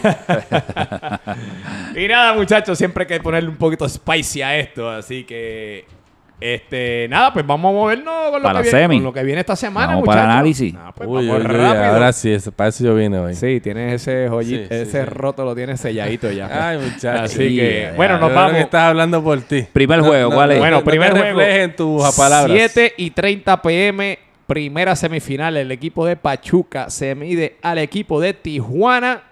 y nada, muchachos, siempre hay que ponerle un poquito spicy a esto, así que este, nada, pues vamos a movernos con lo, Para que, viene, semi. con lo que viene esta semana, Vamos para muchachos. análisis. Ah, pues Uy, vamos uy, uy, rápido. ahora sí, eso- para eso yo vine hoy. Sí, tienes ese joyi- Sí, sí, ese sí. roto lo tienes selladito ya. Ay, muchachos. Así Sí, que, bueno, Yo nos creo vamos. que estás hablando por ti. Primer juego, ¿cuál es? Bueno, no te primer juego. en tus palabras. 7 y 30 pm, primera semifinal. El equipo de Pachuca se mide al equipo de Tijuana.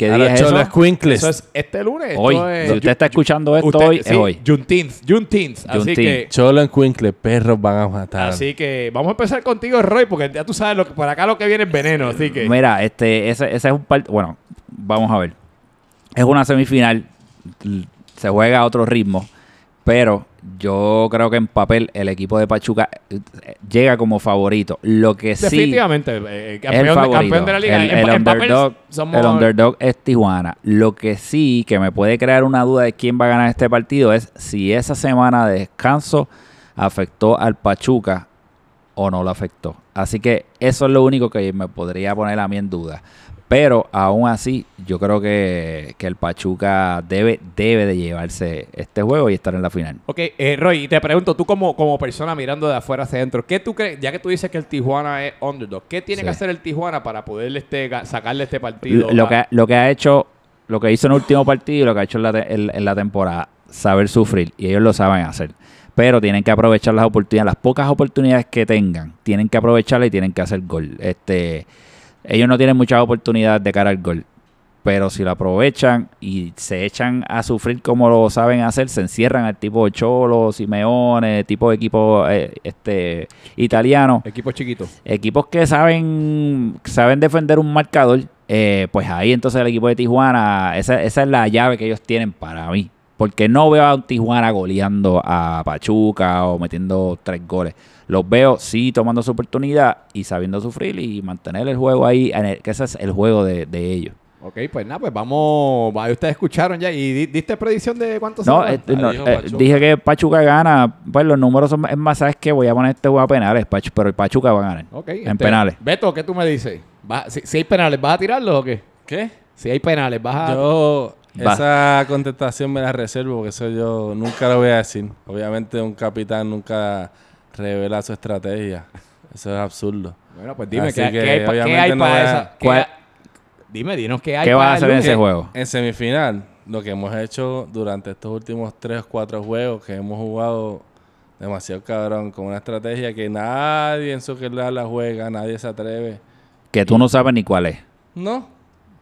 ¿Qué A día es eso? Eso es este lunes. Hoy. Esto es- Si usted está escuchando esto Usted- hoy, sí, es hoy. Juneteenth. Juneteenth. Así que, Cholo en Quinkle, perros van a matar. así que vamos a empezar contigo, Roy, porque ya tú sabes, lo que, por acá lo que viene es veneno. Así que. Mira, este, ese, ese es un partido. Bueno, vamos a ver. Es una semifinal. Se juega a otro ritmo. Pero yo creo que en papel el equipo de Pachuca eh, llega como favorito. Lo que sí Definitivamente, eh, campeón, el favorito. campeón de la liga. El, underdog, somos- el underdog es Tijuana. Lo que sí que me puede crear una duda de quién va a ganar este partido es si esa semana de descanso afectó al Pachuca o no lo afectó. Así que eso es lo único que me podría poner a mí en duda. Pero aún así, yo creo que, que el Pachuca debe, debe de llevarse este juego y estar en la final. Ok, eh, Roy, y te pregunto, tú como, como persona mirando de afuera hacia adentro, ¿qué tú crees, ya que tú dices que el Tijuana es underdog, ¿qué tiene Sí. que hacer el Tijuana para poder este, sacarle este partido? Lo a- que, lo que ha hecho, lo que hizo en el último partido y lo que ha hecho en la, en- en la temporada, saber sufrir. Y ellos lo saben hacer. Pero tienen que aprovechar las oportunidades, las pocas oportunidades que tengan, tienen que aprovecharlas y tienen que hacer gol. Este, ellos no tienen muchas oportunidades de cara al gol. Pero si lo aprovechan y se echan a sufrir como lo saben hacer, se encierran al tipo Cholo, Simeone, tipo de equipo eh, este, italiano Equipo chiquito. equipos que saben saben defender un marcador, eh, pues ahí entonces el equipo de Tijuana, esa, esa es la llave que ellos tienen para mí. Porque no veo a un Tijuana goleando a Pachuca o metiendo tres goles. Los veo sí tomando su oportunidad y sabiendo sufrir y mantener el juego ahí, en el- que ese es el juego de, de ellos. Ok, pues nada, pues vamos, va, ustedes escucharon ya y di- diste predicción de cuántos No, se eh, van? no, eh, Pachuca. dije que Pachuca gana, pues los números son, es más, ¿sabes qué? Voy a poner este juego a penales, Pachu- pero el Pachuca va a ganar. Ok, en este, penales. Beto, ¿qué tú me dices? Va- si, si hay penales, ¿vas a tirarlos o qué? ¿Qué? Si hay penales, ¿vas a...? Yo Va. esa contestación me la reservo porque eso yo nunca lo voy a decir. Obviamente un capitán nunca revela su estrategia. Eso es absurdo. Bueno, pues dime, ¿qué, que qué hay, pa- qué hay no para esa? ¿qué ¿Cuál- hay- Dime, dinos qué hay ¿Qué vas a hacer en ese juego? En semifinal, lo que hemos hecho durante estos últimos 3 o 4 juegos, que hemos jugado demasiado cabrón, con una estrategia que nadie en Soccer Lab la juega, nadie se atreve. Que tú no sabes ni cuál es. No,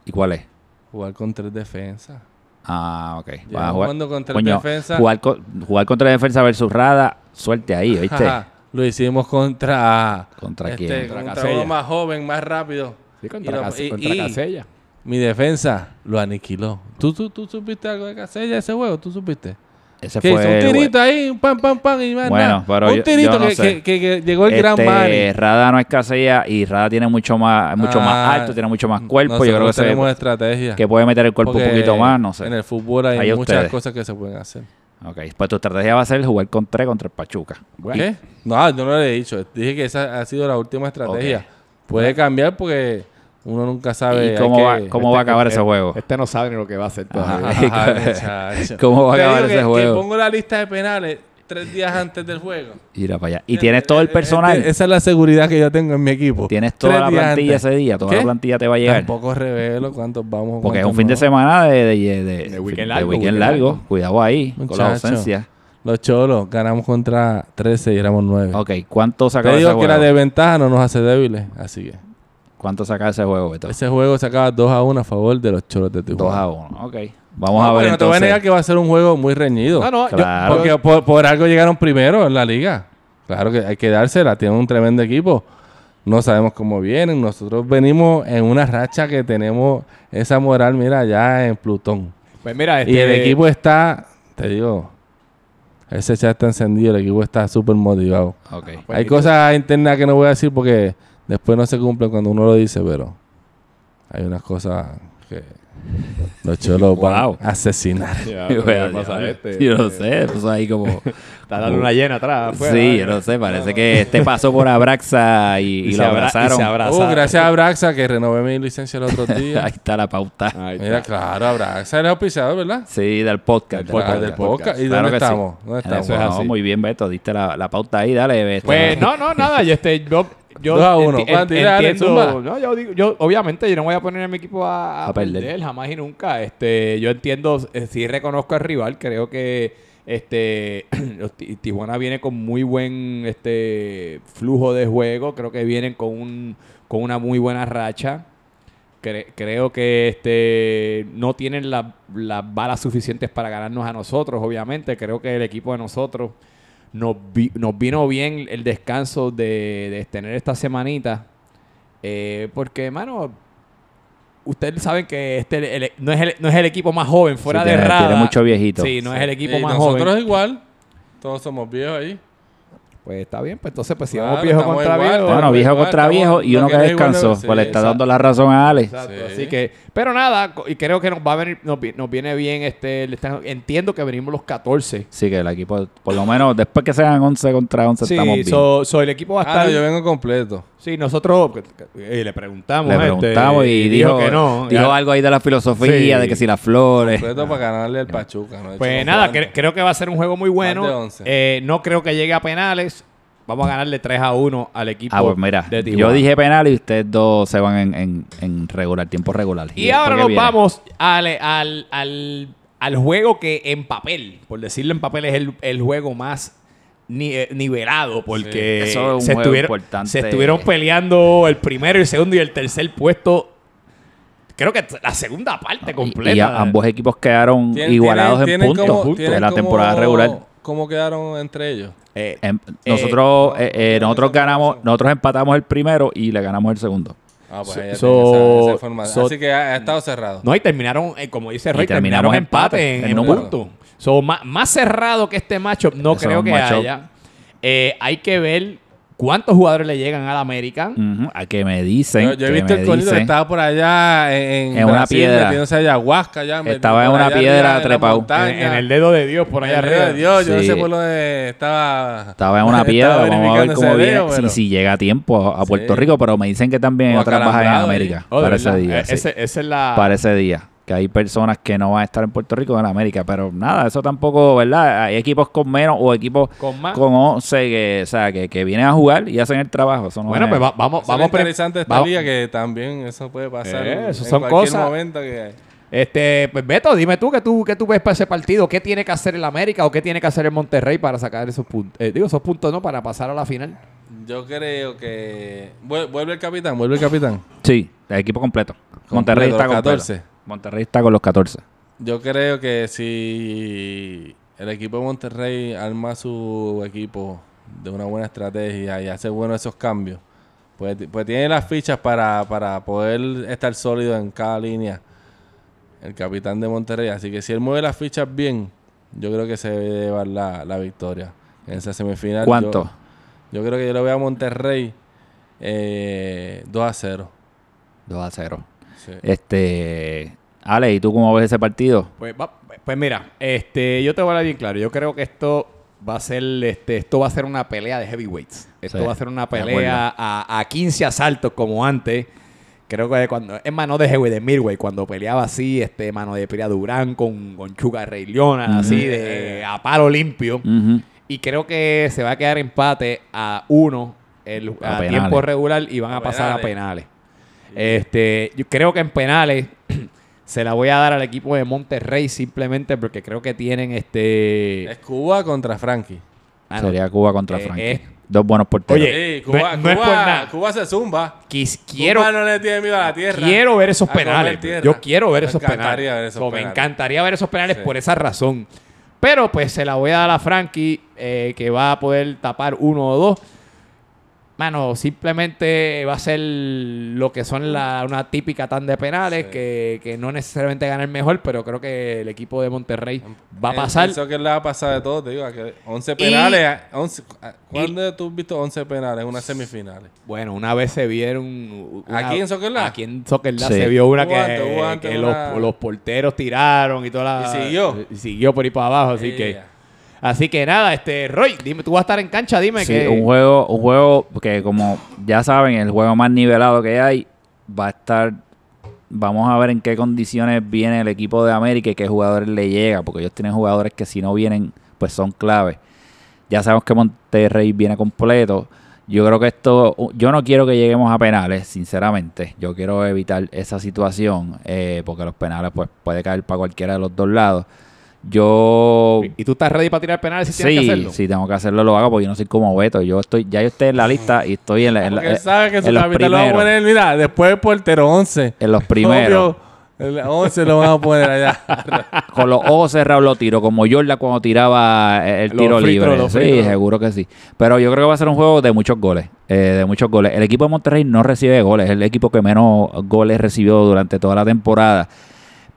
¿Y cuál es? jugar con tres defensas. Ah, ok. Vas a jugar- jugando con tres Coño, defensas. Jugar, co- jugar contra defensa versus Rada, suerte ahí, ¿viste? Ajá, Lo hicimos contra... ¿Contra este, quién? Contra Contra, uno más joven, más rápido. Sí, contra, Y lo- y- contra y Casella. Mi defensa lo aniquiló. ¿Tú, tú, tú supiste algo de Casella ese juego? ¿Tú supiste? Ese Que hizo fue. un tirito ahí, un pam, pam, pam, y más Bueno, nada. pero Un yo- tirito yo no que, que, que- que llegó el gran este, Manny. Rada no es Casella y Rada tiene mucho más, mucho más Ah, alto, tiene mucho más cuerpo. Yo creo que, se, tenemos estrategia. que puede meter el cuerpo Porque un poquito más, no sé. En el fútbol hay muchas ustedes. cosas que se pueden hacer. Ok, pues tu estrategia va a ser jugar con tres contra el Pachuca. Bueno, ¿Qué? No, yo no lo he dicho. Dije que esa ha sido la última estrategia. Puede cambiar porque uno nunca sabe. ¿Y hay cómo que- va, cómo va a acabar ese juego? Este no sabe ni lo que va a hacer todavía. Ajá. ¿Cómo va a acabar ese que- juego? Que pongo la lista de penales tres días antes del juego. Mira para allá. Y tienes todo el personal. Esa es la seguridad que yo tengo en mi equipo. Tienes toda Tres la plantilla antes. ese día. Toda ¿Qué? la plantilla te va a llegar. Tampoco revelo cuántos vamos. Porque es un fin de semana de, de, de- De weekend de largo, weekend weekend largo. largo. Cuidado ahí con la ausencia. Los cholos ganamos contra 13 y éramos 9. Ok, ¿cuánto saca Te ese digo juego? que la desventaja no nos hace débiles. Así que ¿Cuánto saca ese juego, Beto? ese juego se acaba 2 a 1 a favor de los cholos de 2 Tijuana. a 1. Ok. Vamos a No, ver pero no te voy a entonces. negar que va a ser un juego muy reñido. No, no, yo- Claro. Porque por, por algo llegaron primero en la liga. Claro que hay que dársela. Tienen un tremendo equipo. No sabemos cómo vienen. Nosotros venimos en una racha que tenemos esa moral, mira, ya en Plutón. pues mira, este, Y el equipo está, te digo, ese chat está encendido. El equipo está súper motivado. Ok. Pues hay cosas internas que no voy a decir porque después no se cumplen cuando uno lo dice, pero hay unas cosas que los cholos van Wow. a asesinar. Ya, Yo, ¿qué pasa este? yo no sé, pues ahí como... Está dando una llena atrás. afuera, sí, ¿eh? yo no sé, parece que este pasó por Abraxa y, y Y lo y abrazaron. se Abrazar. gracias a Braxa que renové mi licencia el otro ahí día. está la pauta. Ahí Mira, está. claro, Abraxa era auspiciador, ¿verdad? Sí, del podcast. Del Ah, podcast, del podcast. ¿Y Claro dónde que sí. estamos? ¿Dónde Eso estamos? es así. así. Muy bien, Beto. Diste la, la pauta ahí. Dale, Beto. Pues no, no, nada. Yo, este, yo, yo Dos a uno. yo digo, yo obviamente yo no voy a poner a mi equipo a, a A perder. perder. jamás y nunca. Este, yo entiendo, eh, sí reconozco al rival. Creo que este Tijuana viene con muy buen este flujo de juego. Creo que vienen con un con una muy buena racha. Cre- creo que este no tienen la- las balas suficientes para ganarnos a nosotros, obviamente. Creo que el equipo de nosotros nos, vi- nos vino bien el descanso de, de tener esta semanita. Eh, porque, hermano, ustedes saben que este el- no, es el, no es el equipo más joven fuera Sí, de tiene- Rada. tiene mucho viejito. Sí, no es el equipo Y más nosotros joven. igual. Todos somos viejos ahí. Pues está bien, pues entonces pues si Claro, vamos viejo contra igual, viejo. Bueno, viejo igual, contra viejo y uno que descansó. sí, pues le está exacto. dando la razón a Ale. Exacto, Sí. Así que, pero nada, y creo que nos va a venir, nos, vi- nos viene bien este, entiendo que venimos los 14. Sí, que el equipo, por lo menos después que sean 11 contra 11, estamos bien. so, so el equipo va a Ah, estar. no, yo vengo completo. Sí, nosotros le preguntamos. Le este, preguntamos y dijo, que no. dijo Ya- algo ahí de la filosofía, Sí. de que si las flores. Completo para ganarle al Pachuca. ¿no? Pues nada, cre- creo que va a ser un juego muy bueno. Más de 11. Eh, no creo que llegue a penales. Vamos a ganarle 3 a 1 al equipo Ah, pues mira, de yo dije penal y ustedes dos se van en, en, en regular, tiempo regular. Y ahora nos viene? vamos al, al, al, al juego que en papel, por decirlo en papel, es el, el juego más eh, nivelado porque Sí, eso es un se, estuvieron, se estuvieron peleando el primero, el segundo y el tercer puesto. Creo que la segunda parte completa. Y ambos equipos quedaron igualados tienen- en tienen puntos como- de tienen la como- temporada regular. ¿Cómo quedaron entre ellos? Eh, Em- Eh, nosotros no, eh, eh, nosotros ganamos, no. nosotros empatamos el primero y le ganamos el segundo. Ah, pues So- esa, esa información. so- Así que ha, ha estado cerrado. no, y terminaron, eh, como dice Roy, terminaron empate, en, en número. punto. So, más, más cerrado que este matchup no Eso creo un que matchup. haya. Eh, hay que ver cuántos jugadores le llegan al American. Ujú, A que me dicen. Yo, yo he visto el conito que estaba por allá en, En una Brasil, piedra. metiéndose ayahuasca ya. metido Estaba en una allá piedra trepado. En, en el dedo de Dios por allá En el dedo arriba. de Dios, yo no sé por lo de... Estaba... Estaba en una piedra, vamos a ver cómo viene, dedo, si, pero- si llega a tiempo a Puerto Sí. Rico, pero me dicen que también hay O otras bajas en. América Oh, para ese día. Eh, sí. ese- esa es la. Para ese día. Que hay personas que no van a estar en Puerto Rico o en América, pero nada, eso tampoco, ¿verdad? Hay equipos con menos o equipos Con más. con 11 que, o sea, que, que vienen a jugar y hacen el trabajo. Eso no bueno, es- pues va- vamos, Eso es vamos. pre- interesante esta vamos- liga que también eso puede pasar Eh, en, eso en son cualquier cosas. momento que... Este, pues Beto, dime tú que tú, que tú ves para ese partido. ¿Qué tiene que hacer el América o qué tiene que hacer el Monterrey para sacar esos puntos? Eh, digo, esos puntos no, para pasar a la final. Yo creo que... Vuel- Vuelve el capitán, vuelve el capitán. Sí, el equipo completo. Monterrey Completo, está los completo. 14. Monterrey está con los 14. Yo creo que si el equipo de Monterrey arma su equipo de una buena estrategia y hace bueno esos cambios, pues, pues tiene las fichas para, para poder estar sólido en cada línea el capitán de Monterrey. Así que si él mueve las fichas bien, yo creo que se debe llevar la, la victoria en esa semifinal. ¿Cuánto? Yo, yo creo que yo lo veo a Monterrey eh, 2 a 0. 2 a 0. Sí. Este, Ale, ¿y tú cómo ves ese partido? Pues, va- pues mira, este, yo te voy a hablar bien claro. Yo creo que esto va a ser, este, esto va a ser una pelea de heavyweights. Esto Sí, va a ser una pelea a, a 15 asaltos como antes. Creo que cuando, es mano de heavyweight de Midway, cuando peleaba así, este, mano de pelea Durán con, con Chuga Rey Leona, así de a palo limpio. Y creo que se va a quedar empate a uno el, A tiempo regular y van a, A pasar a penales. Este, yo creo que en penales se la voy a dar al equipo de Monterrey simplemente porque creo que tienen este. Es Cuba contra Frankie. mano, Sería Cuba contra eh, Frankie. eh. Dos buenos porteros. Oye, Sí, Cuba, no- no es por Cuba- nada. Cuba se zumba. quis- quiero, Cuba no le tiene miedo a la tierra. quiero ver esos penales. Yo quiero ver Me esos penales. ver esos So, Me encantaría ver esos penales Sí. por esa razón. Pero pues se la voy a dar a Frankie, eh, que va a poder tapar uno o dos. Mano, simplemente va a ser lo que son la, una típica tan de penales, Sí. que, que no necesariamente gana el mejor, pero creo que el equipo de Monterrey va a Eh, pasar. Eso que le va a pasar de todo, te digo, que 11 penales. 11, ¿Cuándo tú has visto 11 penales en unas semifinales? Bueno, una vez se vieron... una- ¿Aquí en Soccer Lab? Aquí en Soccer Lab Sí. se vio una que, una- los, los porteros tiraron y toda la... Y siguió. Y siguió por ahí para abajo, así que... Así que nada, este Roy, dime, tú vas a estar en cancha, dime Sí, que... un juego, un juego que como ya saben, el juego más nivelado que hay va a estar. Vamos a ver en qué condiciones viene el equipo de América y qué jugadores le llega, porque ellos tienen jugadores que si no vienen, pues son clave. Ya sabemos que Monterrey viene completo. Yo creo que esto, yo no quiero que lleguemos a penales, sinceramente. Yo quiero evitar esa situación, eh, porque los penales pues puede caer para cualquiera de los dos lados. Yo ¿Y tú estás ready para tirar penales si tienes que Sí, hacerlo? si tengo que hacerlo, lo hago porque yo no soy como Beto. Yo estoy, ya yo estoy en la lista y estoy en, la, en, Porque sabe que su los capitán lo va a primeros. poner, mira, después del portero 11. En los primeros. Obvio, el 11 lo van a poner allá. Con los ojos cerrados lo tiro, como Jordan cuando tiraba el Los tiro libre. Sí, seguro que sí. Pero yo creo que va a ser un juego de muchos goles. eh, de muchos goles. El equipo de Monterrey no recibe goles. Es el equipo que menos goles recibió durante toda la temporada.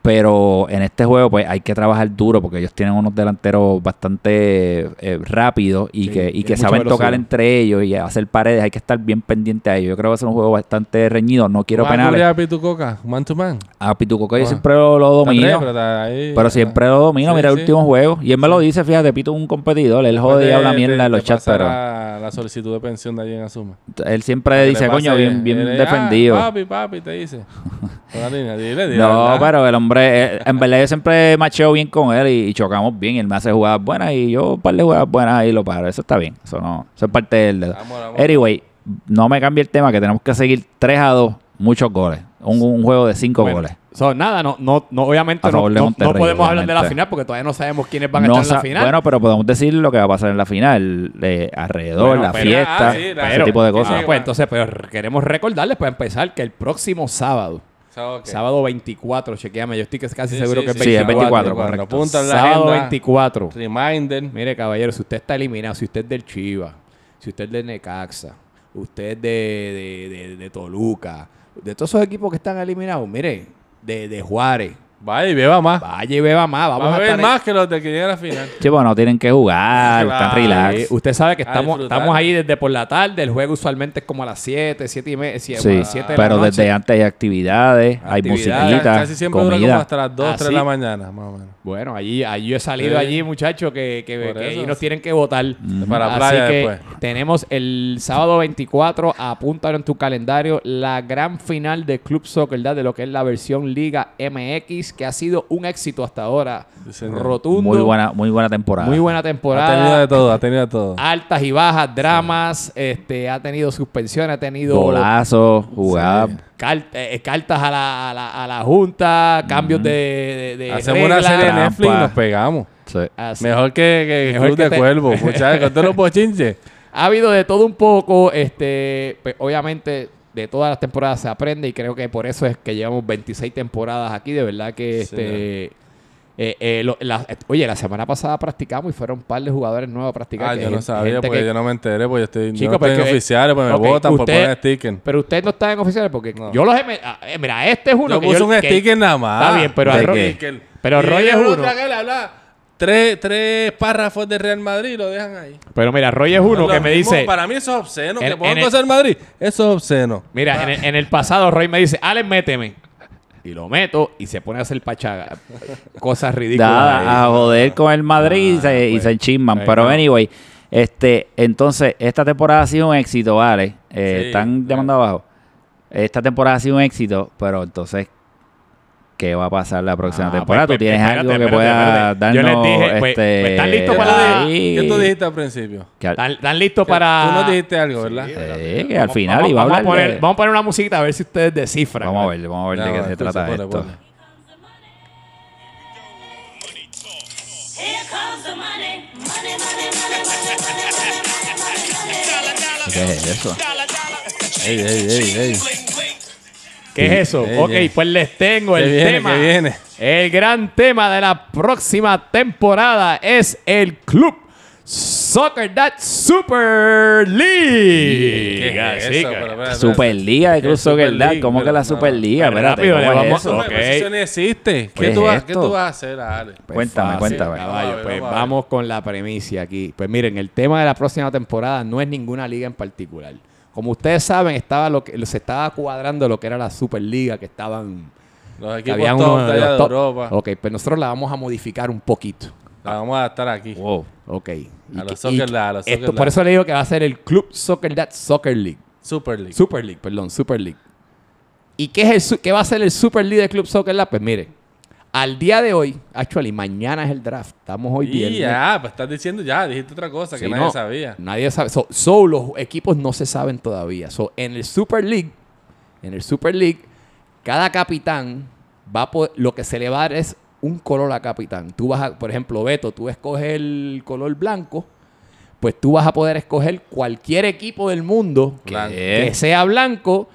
Pero en este juego, pues hay que trabajar duro porque ellos tienen unos delanteros bastante eh, rápidos y Sí, que, y que saben tocar entre ellos y hacer paredes. Hay que estar bien pendiente a ellos. Yo creo que va a ser un juego bastante reñido. No quiero ¿Vas a cubrir penales. a Pitucoca? Man to man. A Pitucoca yo Ah. siempre lo, lo Está tres, domino. pero está ahí, Pero ah. siempre lo domino. Sí, Mira el último juego. Y él me lo dice, fíjate, Pito es un competidor. Él jode y habla mierda en los chats, pero La solicitud de pensión de allí en Asuma. él siempre Que dice, coño, bien, bien él, defendido. Ah, papi, papi, te dice. Dile, dile. No, pero el hombre, eh, en verdad yo siempre macheo bien con él y, y chocamos bien. Y él me hace jugadas buenas y yo un par de jugadas buenas ahí lo paro. Eso está bien. Eso no, eso es parte del dedo. Anyway, no me cambie el tema que tenemos que seguir 3 a 2, muchos goles. Un, un juego de 5 Bueno, goles. so, nada, no, no, no, obviamente no, no- podemos hablar de la final porque todavía no sabemos quiénes van a estar en la final. Bueno, pero podemos decir lo que va a pasar en la final. eh, alrededor, Bueno, la pero- fiesta, ah, sí, la- ese pero- tipo de cosas. Ah, pues entonces, pero queremos recordarles para empezar que el próximo sábado, ¿Sabes qué? sábado 24, chequeame, yo estoy casi Sí, seguro sí, que es sí, Sí, es 24. 24, correcto. Apunta en la Sábado agenda. 24. Reminder. Mire, caballero, si usted está eliminado, si usted es del Chiva, si usted es del Necaxa, usted es de, de, de- de Toluca, de todos esos equipos que están eliminados, mire, de, de Juárez, Vaya y beba más. vaya y beba más, vamos Va a a, beber más que los de que llegan a la final. Sí, bueno, no tienen que jugar, Claro. están relax. Usted sabe que estamos, estamos ahí desde por la tarde. El juego usualmente es como a las 7, 7 y media. Sí, bueno, 7 de la pero noche. desde antes hay actividades, hay musiquita, Casi siempre dura como comida. hasta las 2, Ah, 3 de la mañana, más o menos. Bueno, allí, allí yo he salido Sí. allí, muchachos, que, ahí nos tienen que votar. Para la Así playa que después. tenemos el sábado 24, apúntalo en tu calendario, la gran final de Club Soccer, ¿verdad? de lo que es la versión Liga MX, que ha sido un éxito hasta ahora. Sí. Rotundo. Muy buena, muy buena temporada. Muy buena Ha tenido temporada. de todo, ha tenido de todo. Altas y bajas, dramas, este, ha tenido suspensiones, ha tenido Golazos, jugadas. Sí. car- eh, cartas a la, a la, a la Junta, cambios de, de, de Hacemos una serie de Trampa. Netflix y nos pegamos. Sí. Así. Mejor que, que Mejor Club que de te- Cuervo, muchachos. Con todos los bochinches. Ha habido de todo un poco, este, pues, obviamente de todas las temporadas se aprende y creo que por eso es que llevamos 26 temporadas aquí, de verdad que este eh, eh, lo- la- eh, oye, la semana pasada practicamos y fueron un par de jugadores nuevos a practicar. Ah, que yo no sabía porque que- yo no me enteré porque yo estoy, Chico, no estoy en oficiales, pues me votan por usted- poner sticker. Pero ustedes no están en oficiales porque No. yo los he ah, eh, mira, este es uno Yo que puse yo un que- sticker nada más. Está bien, pero ¿De a Ro- qué? pero Roy es uno. Tres, tres párrafos de Real Madrid y lo dejan ahí. Pero mira, Roy es uno que me mismo, dice, Para mí eso es obsceno. En- que pongan cosas en Madrid. Eso es obsceno. mira, en el, en el pasado Roy me dice, Alex, méteme. Y lo meto y se pone a hacer pachaga. Cosas ridículas. Da a joder con el Madrid y Ah, se, y pues. se enchisman. Pues Pero no. anyway, este, entonces, esta temporada ha sido un éxito, ¿vale? Eh, Sí, están claro. llamando abajo. Esta temporada ha sido un éxito, pero entonces, qué va a pasar la próxima ah, pues, temporada. Pues, pues, ¿Tú tienes espérate, algo que pueda darnos? Yo les dije, pues, este, pues ¿están listos para ahí? ¿Qué tú dijiste al principio? ¿Están listos para...? Tú nos dijiste algo, ¿verdad? Sí, sí que al final vamos, iba a vamos, a poner, de... vamos a poner una musiquita a ver si ustedes descifran. Vamos ¿verdad? a ver, vamos a ver de qué se trata pone, esto. Pone. ¿Qué es eso? ¡Ey, ey, ey, ey! ¿Qué es eso? Ey, ok, ey. pues les tengo ¿Qué el viene, tema. viene? El gran tema de la próxima temporada es el Club Soccer That Super League. ¿Qué es eso? Pero. Superliga de ¿Qué Club Soccer League? ¿Cómo que la Superliga? Espérate, Rápido, ¿cómo le es vamos- eso? ok. Pues Eso ni existe. ¿Qué ¿Qué tú, vas, ¿Qué tú vas a hacer, Ale? Pues Cuéntame, fácil, cuéntame. caballo. Pues vamos con la premisa aquí. Pues miren, el tema de la próxima temporada no es ninguna liga en particular. Como ustedes saben, estaba lo que se estaba cuadrando lo que era la Superliga, que estaban Los equipos top unos de de top. Europa. Ok, pues nosotros la vamos a modificar un poquito. La vamos a adaptar aquí. Wow. Ok. Y A los Soccer y Lab, a los esto, Soccer por Lab. eso le digo que va a ser el Club Soccer That Soccer League. Super League. Super League, perdón, Super League. ¿Y qué, es el, qué va a ser el Super League de Club Soccer Lab? Pues mire, al día de hoy, actually, mañana es el draft. Estamos hoy viernes. ya, pues estás diciendo ya, dijiste otra cosa que Sí, nadie no, sabía. Nadie sabe. So, so, los equipos no se saben todavía. So, en el Super League, en el Super League, cada capitán va a poder- lo que se le va a dar es un color a capitán. Tú vas a, por ejemplo, Beto, tú escoges el color blanco, pues tú vas a poder escoger cualquier equipo del mundo que sea blanco,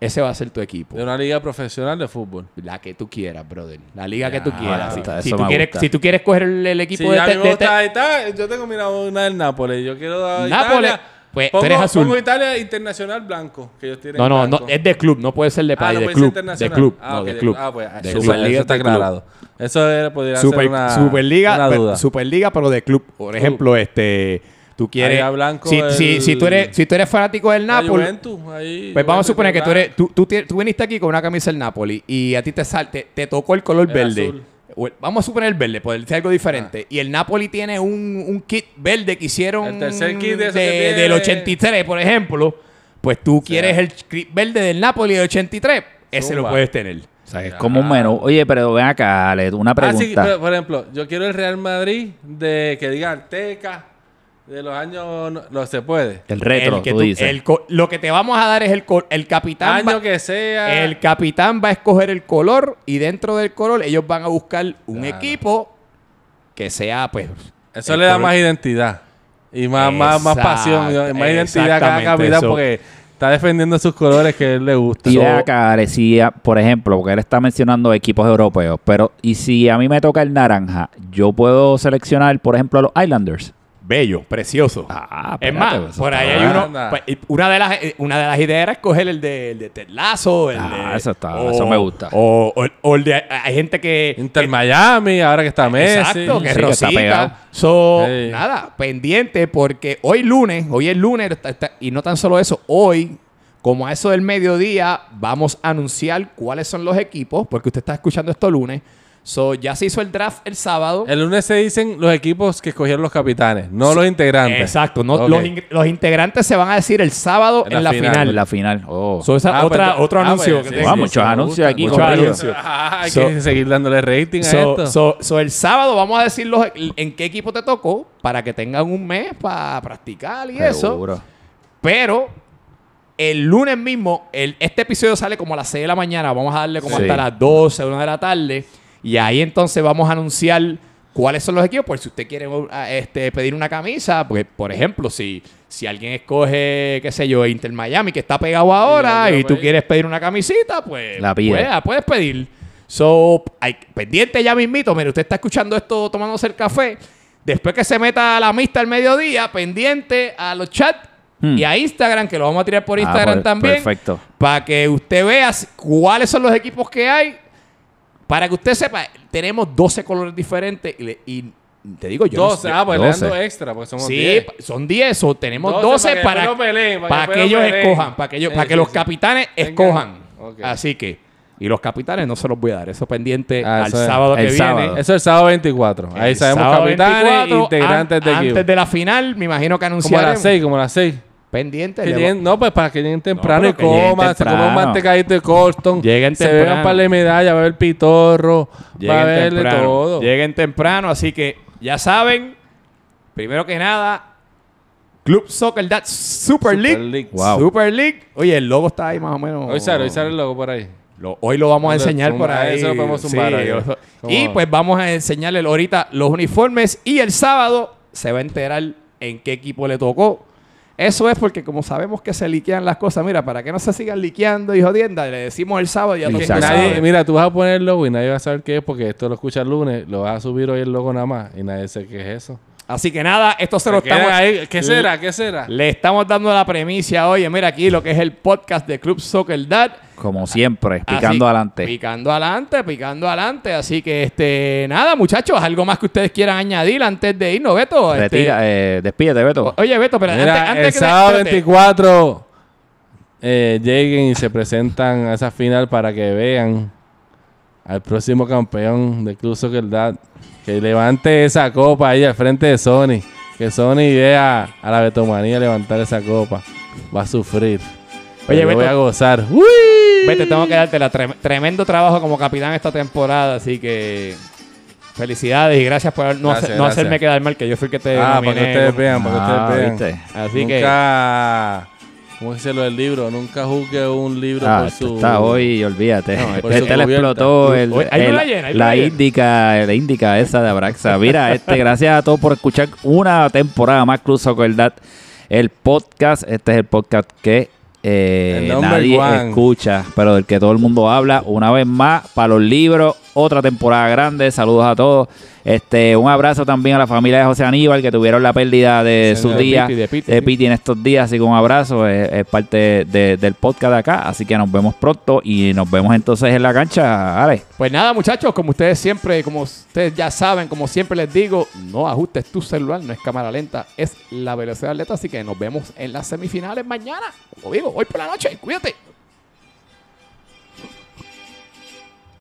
ese va a ser tu equipo. De una liga profesional de fútbol. La que tú quieras, brother. La liga que tú quieras. Si- tú quieres, si tú quieres coger el, el equipo Sí, de, a te- mí me de- gusta, te- ahí está. Yo tengo, mira, una del Nápoles. Yo quiero a Nápoles. Italia, pues Pongo, tú eres azul. pongo Italia Internacional blanco, que ellos tienen No, no, blanco. no, es de club, no puede ser de Ah, país, no de puede ser club. De internacional. club, Ah, no, ok, de club. Ah, pues, De eso, Superliga eso está aclarado. Eso era, podría Super- ser una, Superliga, una duda. Superliga, pero de club. Por ejemplo, este, tú quieres. Ahí a blanco si, el- si, si tú eres, si tú eres fanático del Napoli, Juventus, ahí, pues vamos a suponer que tú eres, tú, tú, tú viniste aquí con una camisa del Napoli y a ti te sal, te, tocó el color El verde. azul. El- vamos a suponer el verde, por decir algo diferente. Y el Napoli tiene un, un kit verde que hicieron El tercer kit de de- que del 83, por ejemplo. Pues tú quieres el kit verde del Napoli del 83, ese lo puedes tener. O sea, es como un menú. Oye, pero ven acá, Ale, una Ah, pregunta. sí, pero, por ejemplo, yo quiero el Real Madrid de que diga Arteca de los años. no- se puede. el retro, El que tú tú- dices. el lo que te vamos a dar es el, co- el capitán. Año va- que sea. El capitán va a escoger el color y dentro del color ellos van a buscar un Claro. equipo que sea, pues. Eso le da color- más identidad. Y más, más, más pasión. Exacto, Más identidad a cada capitán eso. porque está defendiendo sus colores que a él le gusta. Y ve acá, Ale, si, a- por ejemplo, porque él está mencionando equipos europeos, pero y si a mí me toca el naranja, yo puedo seleccionar, por ejemplo, a los Islanders. Bello, precioso. Ah, es espérate, más, por ahí hay uno. Anda. pues, una, de las, eh, una de las ideas era escoger el de, el de Lasso, el Ah, de- eso está- eso me gusta. O, o- o el de. Hay gente que. Inter que- Miami, ahora que está Messi. Exacto, que Sí, que está Rosita. pegado. So, nada, pendiente porque hoy lunes, hoy es lunes, está- está- y no tan solo eso, hoy, como a eso del mediodía, vamos a anunciar cuáles son los equipos, porque usted está escuchando esto lunes. So, ya se hizo el draft el sábado. El lunes se dicen los equipos que escogieron los capitanes, no los integrantes. Exacto, no, los, los integrantes se van a decir el sábado en, En la, final. final. En la final. Oh. So, esa Ah, otra, pues, otro ah, anuncio pues, que sí. Ah, muchos anuncios aquí, muchos anuncios. Ah, hay So- que seguir dándole rating a esto. so- so el sábado vamos a decir los- en qué equipo te tocó para que tengan un mes para practicar y eso. Pero el lunes mismo, el, este episodio sale como a las 6 de la mañana. Vamos a darle como Sí. hasta las 12, 1 de la tarde. Y ahí entonces vamos a anunciar cuáles son los equipos. Por si usted quiere uh, este, pedir una camisa, pues, por ejemplo, si, si alguien escoge, qué sé yo, Inter Miami, que está pegado ahora, y tú quieres pedir una camisita, pues La pues, la puedes pedir. So, hay, pendiente ya mismito. Mire, usted está escuchando esto tomándose el café. Después que se meta a la mixta al mediodía, pendiente a los chats Hmm. y a Instagram, que lo vamos a tirar por Ah, Instagram pues, también. Perfecto. Para que usted vea cuáles son los equipos que hay. Para que usted sepa, tenemos 12 colores diferentes. Y, le- y te digo, yo. no 12, sé- ah, pues le 12. dando extra, porque somos sí, 10. pa- son 10 o tenemos 12 12 para que para, no peleen, para que para que no ellos peleen. escojan, para que, ellos, Sí, para que sí, los sí. capitanes Tengan- escojan. Ok. Así que, y los capitanes no se los voy a dar, eso pendiente Ah, al eso es- sábado que el viene. sábado. Eso es el sábado 24. Ahí El sabemos capitanes 24, integrantes an- de equipo. Antes de la final, me imagino que Como a las 6, como a las 6. Pendiente. Que le- lleguen- no, pues para que lleguen temprano pero y coman, se coman mantecadito de Colston. Lleguen se temprano. vean para la medalla, va a haber pitorro, va a Lleguen haber de temprano. todo. Lleguen temprano, así que ya saben, primero que nada, Club Soccer That Super, Super League. League. Wow. Super League. Oye, el logo está ahí más o menos. Hoy sale, hoy sale el logo por ahí. Lo- hoy lo vamos a enseñar por ahí. eso lo podemos zumbar ahí, y pues vamos a enseñarle ahorita los uniformes y el sábado se va a enterar en qué equipo le tocó. Eso es porque como sabemos que se liquean las cosas, mira, para que no se sigan liqueando y jodiendo, le decimos el sábado y ya todo nadie- mira, tú vas a poner el logo y nadie va a saber qué es porque esto lo escucha el lunes, lo vas a subir hoy el logo nada más y nadie sabe qué es eso. Así que nada, esto se lo Se estamos... ahí. ¿Qué será? ¿Qué será? Le estamos dando la premicia, oye, mira aquí lo que es el podcast de Club Soccer Dad. Como siempre, Así- picando adelante. Picando adelante, picando adelante. Así que, este, nada, muchachos, algo más que ustedes quieran añadir antes de irnos, Beto. Este, Retira, eh, despídete, Beto. o- Oye, Beto, pero Mira, antes, antes el que sábado espérate. 24 eh, lleguen y se presentan a esa final para que vean al próximo campeón del Club Soccer Dad. Que levante esa copa ahí al frente de Sony. Que Sony vea a la Betomanía levantar esa copa. Va a sufrir. Oye, voy a gozar. ¡Uy! Vete, tengo que darte la trem- tremendo trabajo como capitán esta temporada, así que felicidades y gracias por no, Gracias, hacer- no gracias. hacerme quedar mal, que yo fui el que te Ah, para que nominé ustedes vean, para que Ah, ustedes vean. ¿viste? Así que. ¿Cómo dice lo del libro? Nunca juzgue un libro Ah, por su. está hoy, olvídate. No, por este le cubierta. explotó el, Hoy- hay el- luna llena, la índica, la índica esa de Abraxa. Mira, este, gracias a todos por escuchar una temporada más Cruz Soccer el podcast. Este es el podcast que eh, nadie one. escucha, pero del que todo el mundo habla. Una vez más, para los libros, otra temporada grande. Saludos a todos. Este, un abrazo también a la familia de José Aníbal que tuvieron la pérdida de Sí, su de día Piti, de Piti, sí. Piti en estos días. Así que un abrazo. Es, es parte de- del podcast de acá. Así que nos vemos pronto y nos vemos entonces en la cancha. Ale. Pues nada, muchachos, como ustedes siempre, como ustedes ya saben, como siempre les digo, no ajustes tu celular, no es cámara lenta, es la velocidad atleta. Así que nos vemos en las semifinales mañana. Como digo, hoy por la noche. Cuídate.